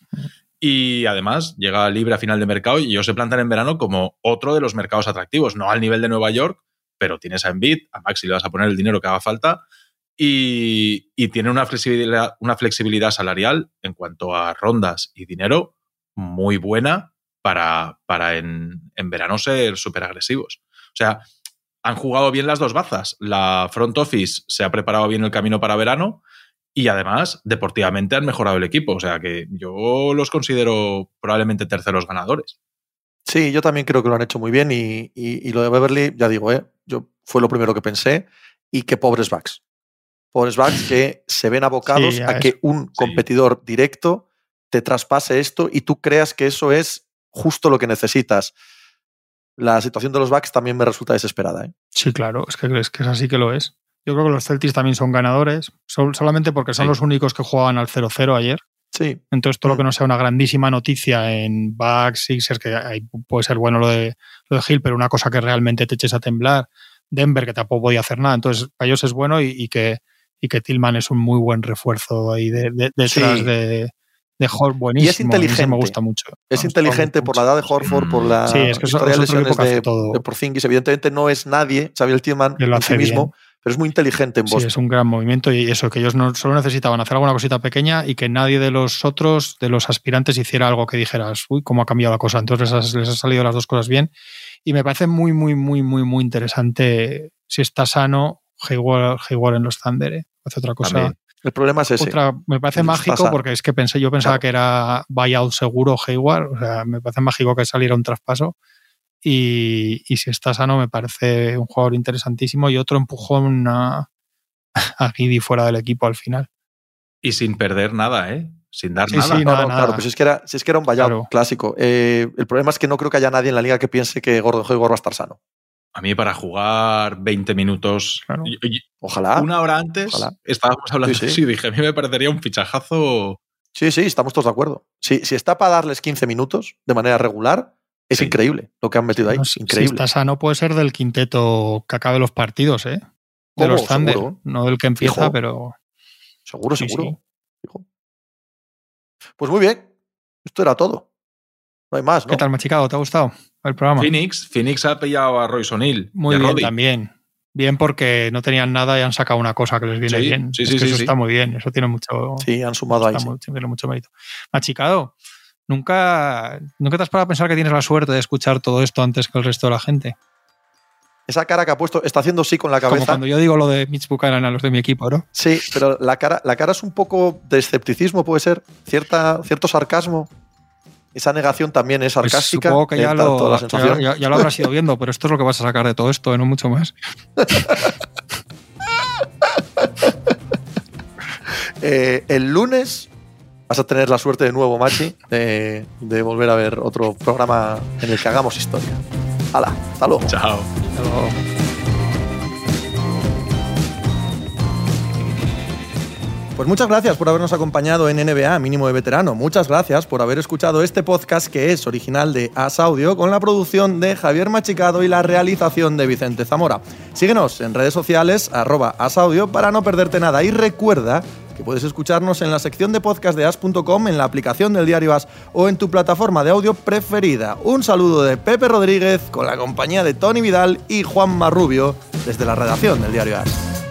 Y además llega libre a final de mercado y ellos se plantan en verano como otro de los mercados atractivos, no al nivel de Nueva York, pero tienes a Embiid, a Maxi le vas a poner el dinero que haga falta y, y tiene una flexibilidad, una flexibilidad salarial en cuanto a rondas y dinero muy buena para, para en, en verano ser súper agresivos. O sea, han jugado bien las dos bazas. La front office se ha preparado bien el camino para verano y además deportivamente han mejorado el equipo. O sea que yo los considero probablemente terceros ganadores. Sí, yo también creo que lo han hecho muy bien y, y, y lo de Beverly, ya digo, ¿eh? yo fue lo primero que pensé y qué pobres backs. Pobres backs que se ven abocados Sí, a a que un competidor directo te traspase esto y tú creas que eso es justo lo que necesitas. La situación de los backs también me resulta desesperada. ¿eh? Sí, claro, es que, es que es así que lo es. Yo creo que los Celtics también son ganadores, sol- solamente porque son Sí. los únicos que jugaban al 0-0 ayer. Sí, Entonces, todo lo Mm. que no sea una grandísima noticia en Bucks, Sixers, que ahí puede ser bueno lo de, lo de Hill, pero una cosa que realmente te eches a temblar. Denver, que tampoco podía hacer nada. Entonces, para ellos es bueno y, y que, y que Tillman es un muy buen refuerzo ahí de, de- detrás Sí. de, de Hall. Buenísimo. mí ese inteligente. me gusta mucho. es Vamos, inteligente por la edad de Horford, por la Sí, es que historia de es lesiones de, todo. de Porzingis. Evidentemente no es nadie, Xavier Tillman Que lo en sí hace bien. mismo, pero es muy inteligente en Sí, Boston. es un gran movimiento y eso, que ellos no solo necesitaban hacer alguna cosita pequeña y que nadie de los otros, de los aspirantes, hiciera algo que dijeras, uy, cómo ha cambiado la cosa. Entonces les, les han salido las dos cosas bien y me parece muy, muy, muy, muy, muy interesante si está sano Hayward, Hayward en los Thunder. ¿eh? Hace otra cosa. También. El problema es ese. Otra, me parece mágico porque es que pensé, yo pensaba Claro. que era buyout seguro Hayward, o sea, me parece mágico que saliera un traspaso. Y, y si está sano, me parece un jugador interesantísimo y otro empujón a, a Giddy fuera del equipo al final. Y sin perder nada, ¿eh? Sin dar Sí, nada. sí, No, nada, no, nada. claro, pues es que era, si es que era un buyout Claro. clásico. Eh, el problema es que no creo que haya nadie en la liga que piense que Gordon Hayward va a estar sano. A mí para jugar 20 minutos, Claro. y- y- Ojalá. una hora antes, ojalá. estábamos hablando Sí, sí. de eso y dije, a mí me parecería un fichajazo. Sí, sí, estamos todos de acuerdo. Si, si está para darles 15 minutos de manera regular, es Sí. increíble lo que han metido ahí. No, increíble. Si está sano, puede ser del quinteto que acabe los partidos, ¿eh? De los Thunder. Seguro. No del que empieza, Fijo. pero. Seguro, seguro. Fijo. Pues muy bien. Esto era todo. No hay más, ¿no? ¿Qué tal, machicado? ¿Te ha gustado el programa? Phoenix, Phoenix ha pillado a Royce O'Neill. Muy y a bien Roddy. también. Bien porque no tenían nada y han sacado una cosa que les viene Sí, bien. sí, Es sí, que sí, eso sí. está muy bien. Eso tiene mucho, Sí, han sumado ahí. muy- tiene mucho mérito. Machicado, ¿nunca, ¿nunca te has parado a pensar que tienes la suerte de escuchar todo esto antes que el resto de la gente? Esa cara que ha puesto, está haciendo sí con la Como cabeza. cuando yo digo lo de Mitch Buchanan a los de mi equipo, ¿no? Sí, pero la cara, la cara es un poco de escepticismo, puede ser. Cierta, cierto sarcasmo. Esa negación también es Pues sarcástica. supongo que ya eh, tanto lo, la ya, ya- ya lo habrás ido viendo, pero esto es lo que vas a sacar de todo esto, ¿eh? no mucho más. Eh, el lunes vas a tener la suerte de nuevo, Machi, de, de volver a ver otro programa en el que hagamos historia. Hala, hasta luego. Chao. Pues muchas gracias por habernos acompañado en NBA Mínimo de Veterano. Muchas gracias por haber escuchado este podcast que es original de As Audio con la producción de Javier Machicado y la realización de Vicente Zamora. Síguenos en redes sociales arroba As Audio para no perderte nada y recuerda que puedes escucharnos en la sección de podcast de as.com, en la aplicación del diario As o en tu plataforma de audio preferida. Un saludo de Pepe Rodríguez con la compañía de Tony Vidal y Juan Marrubio desde la redacción del diario As.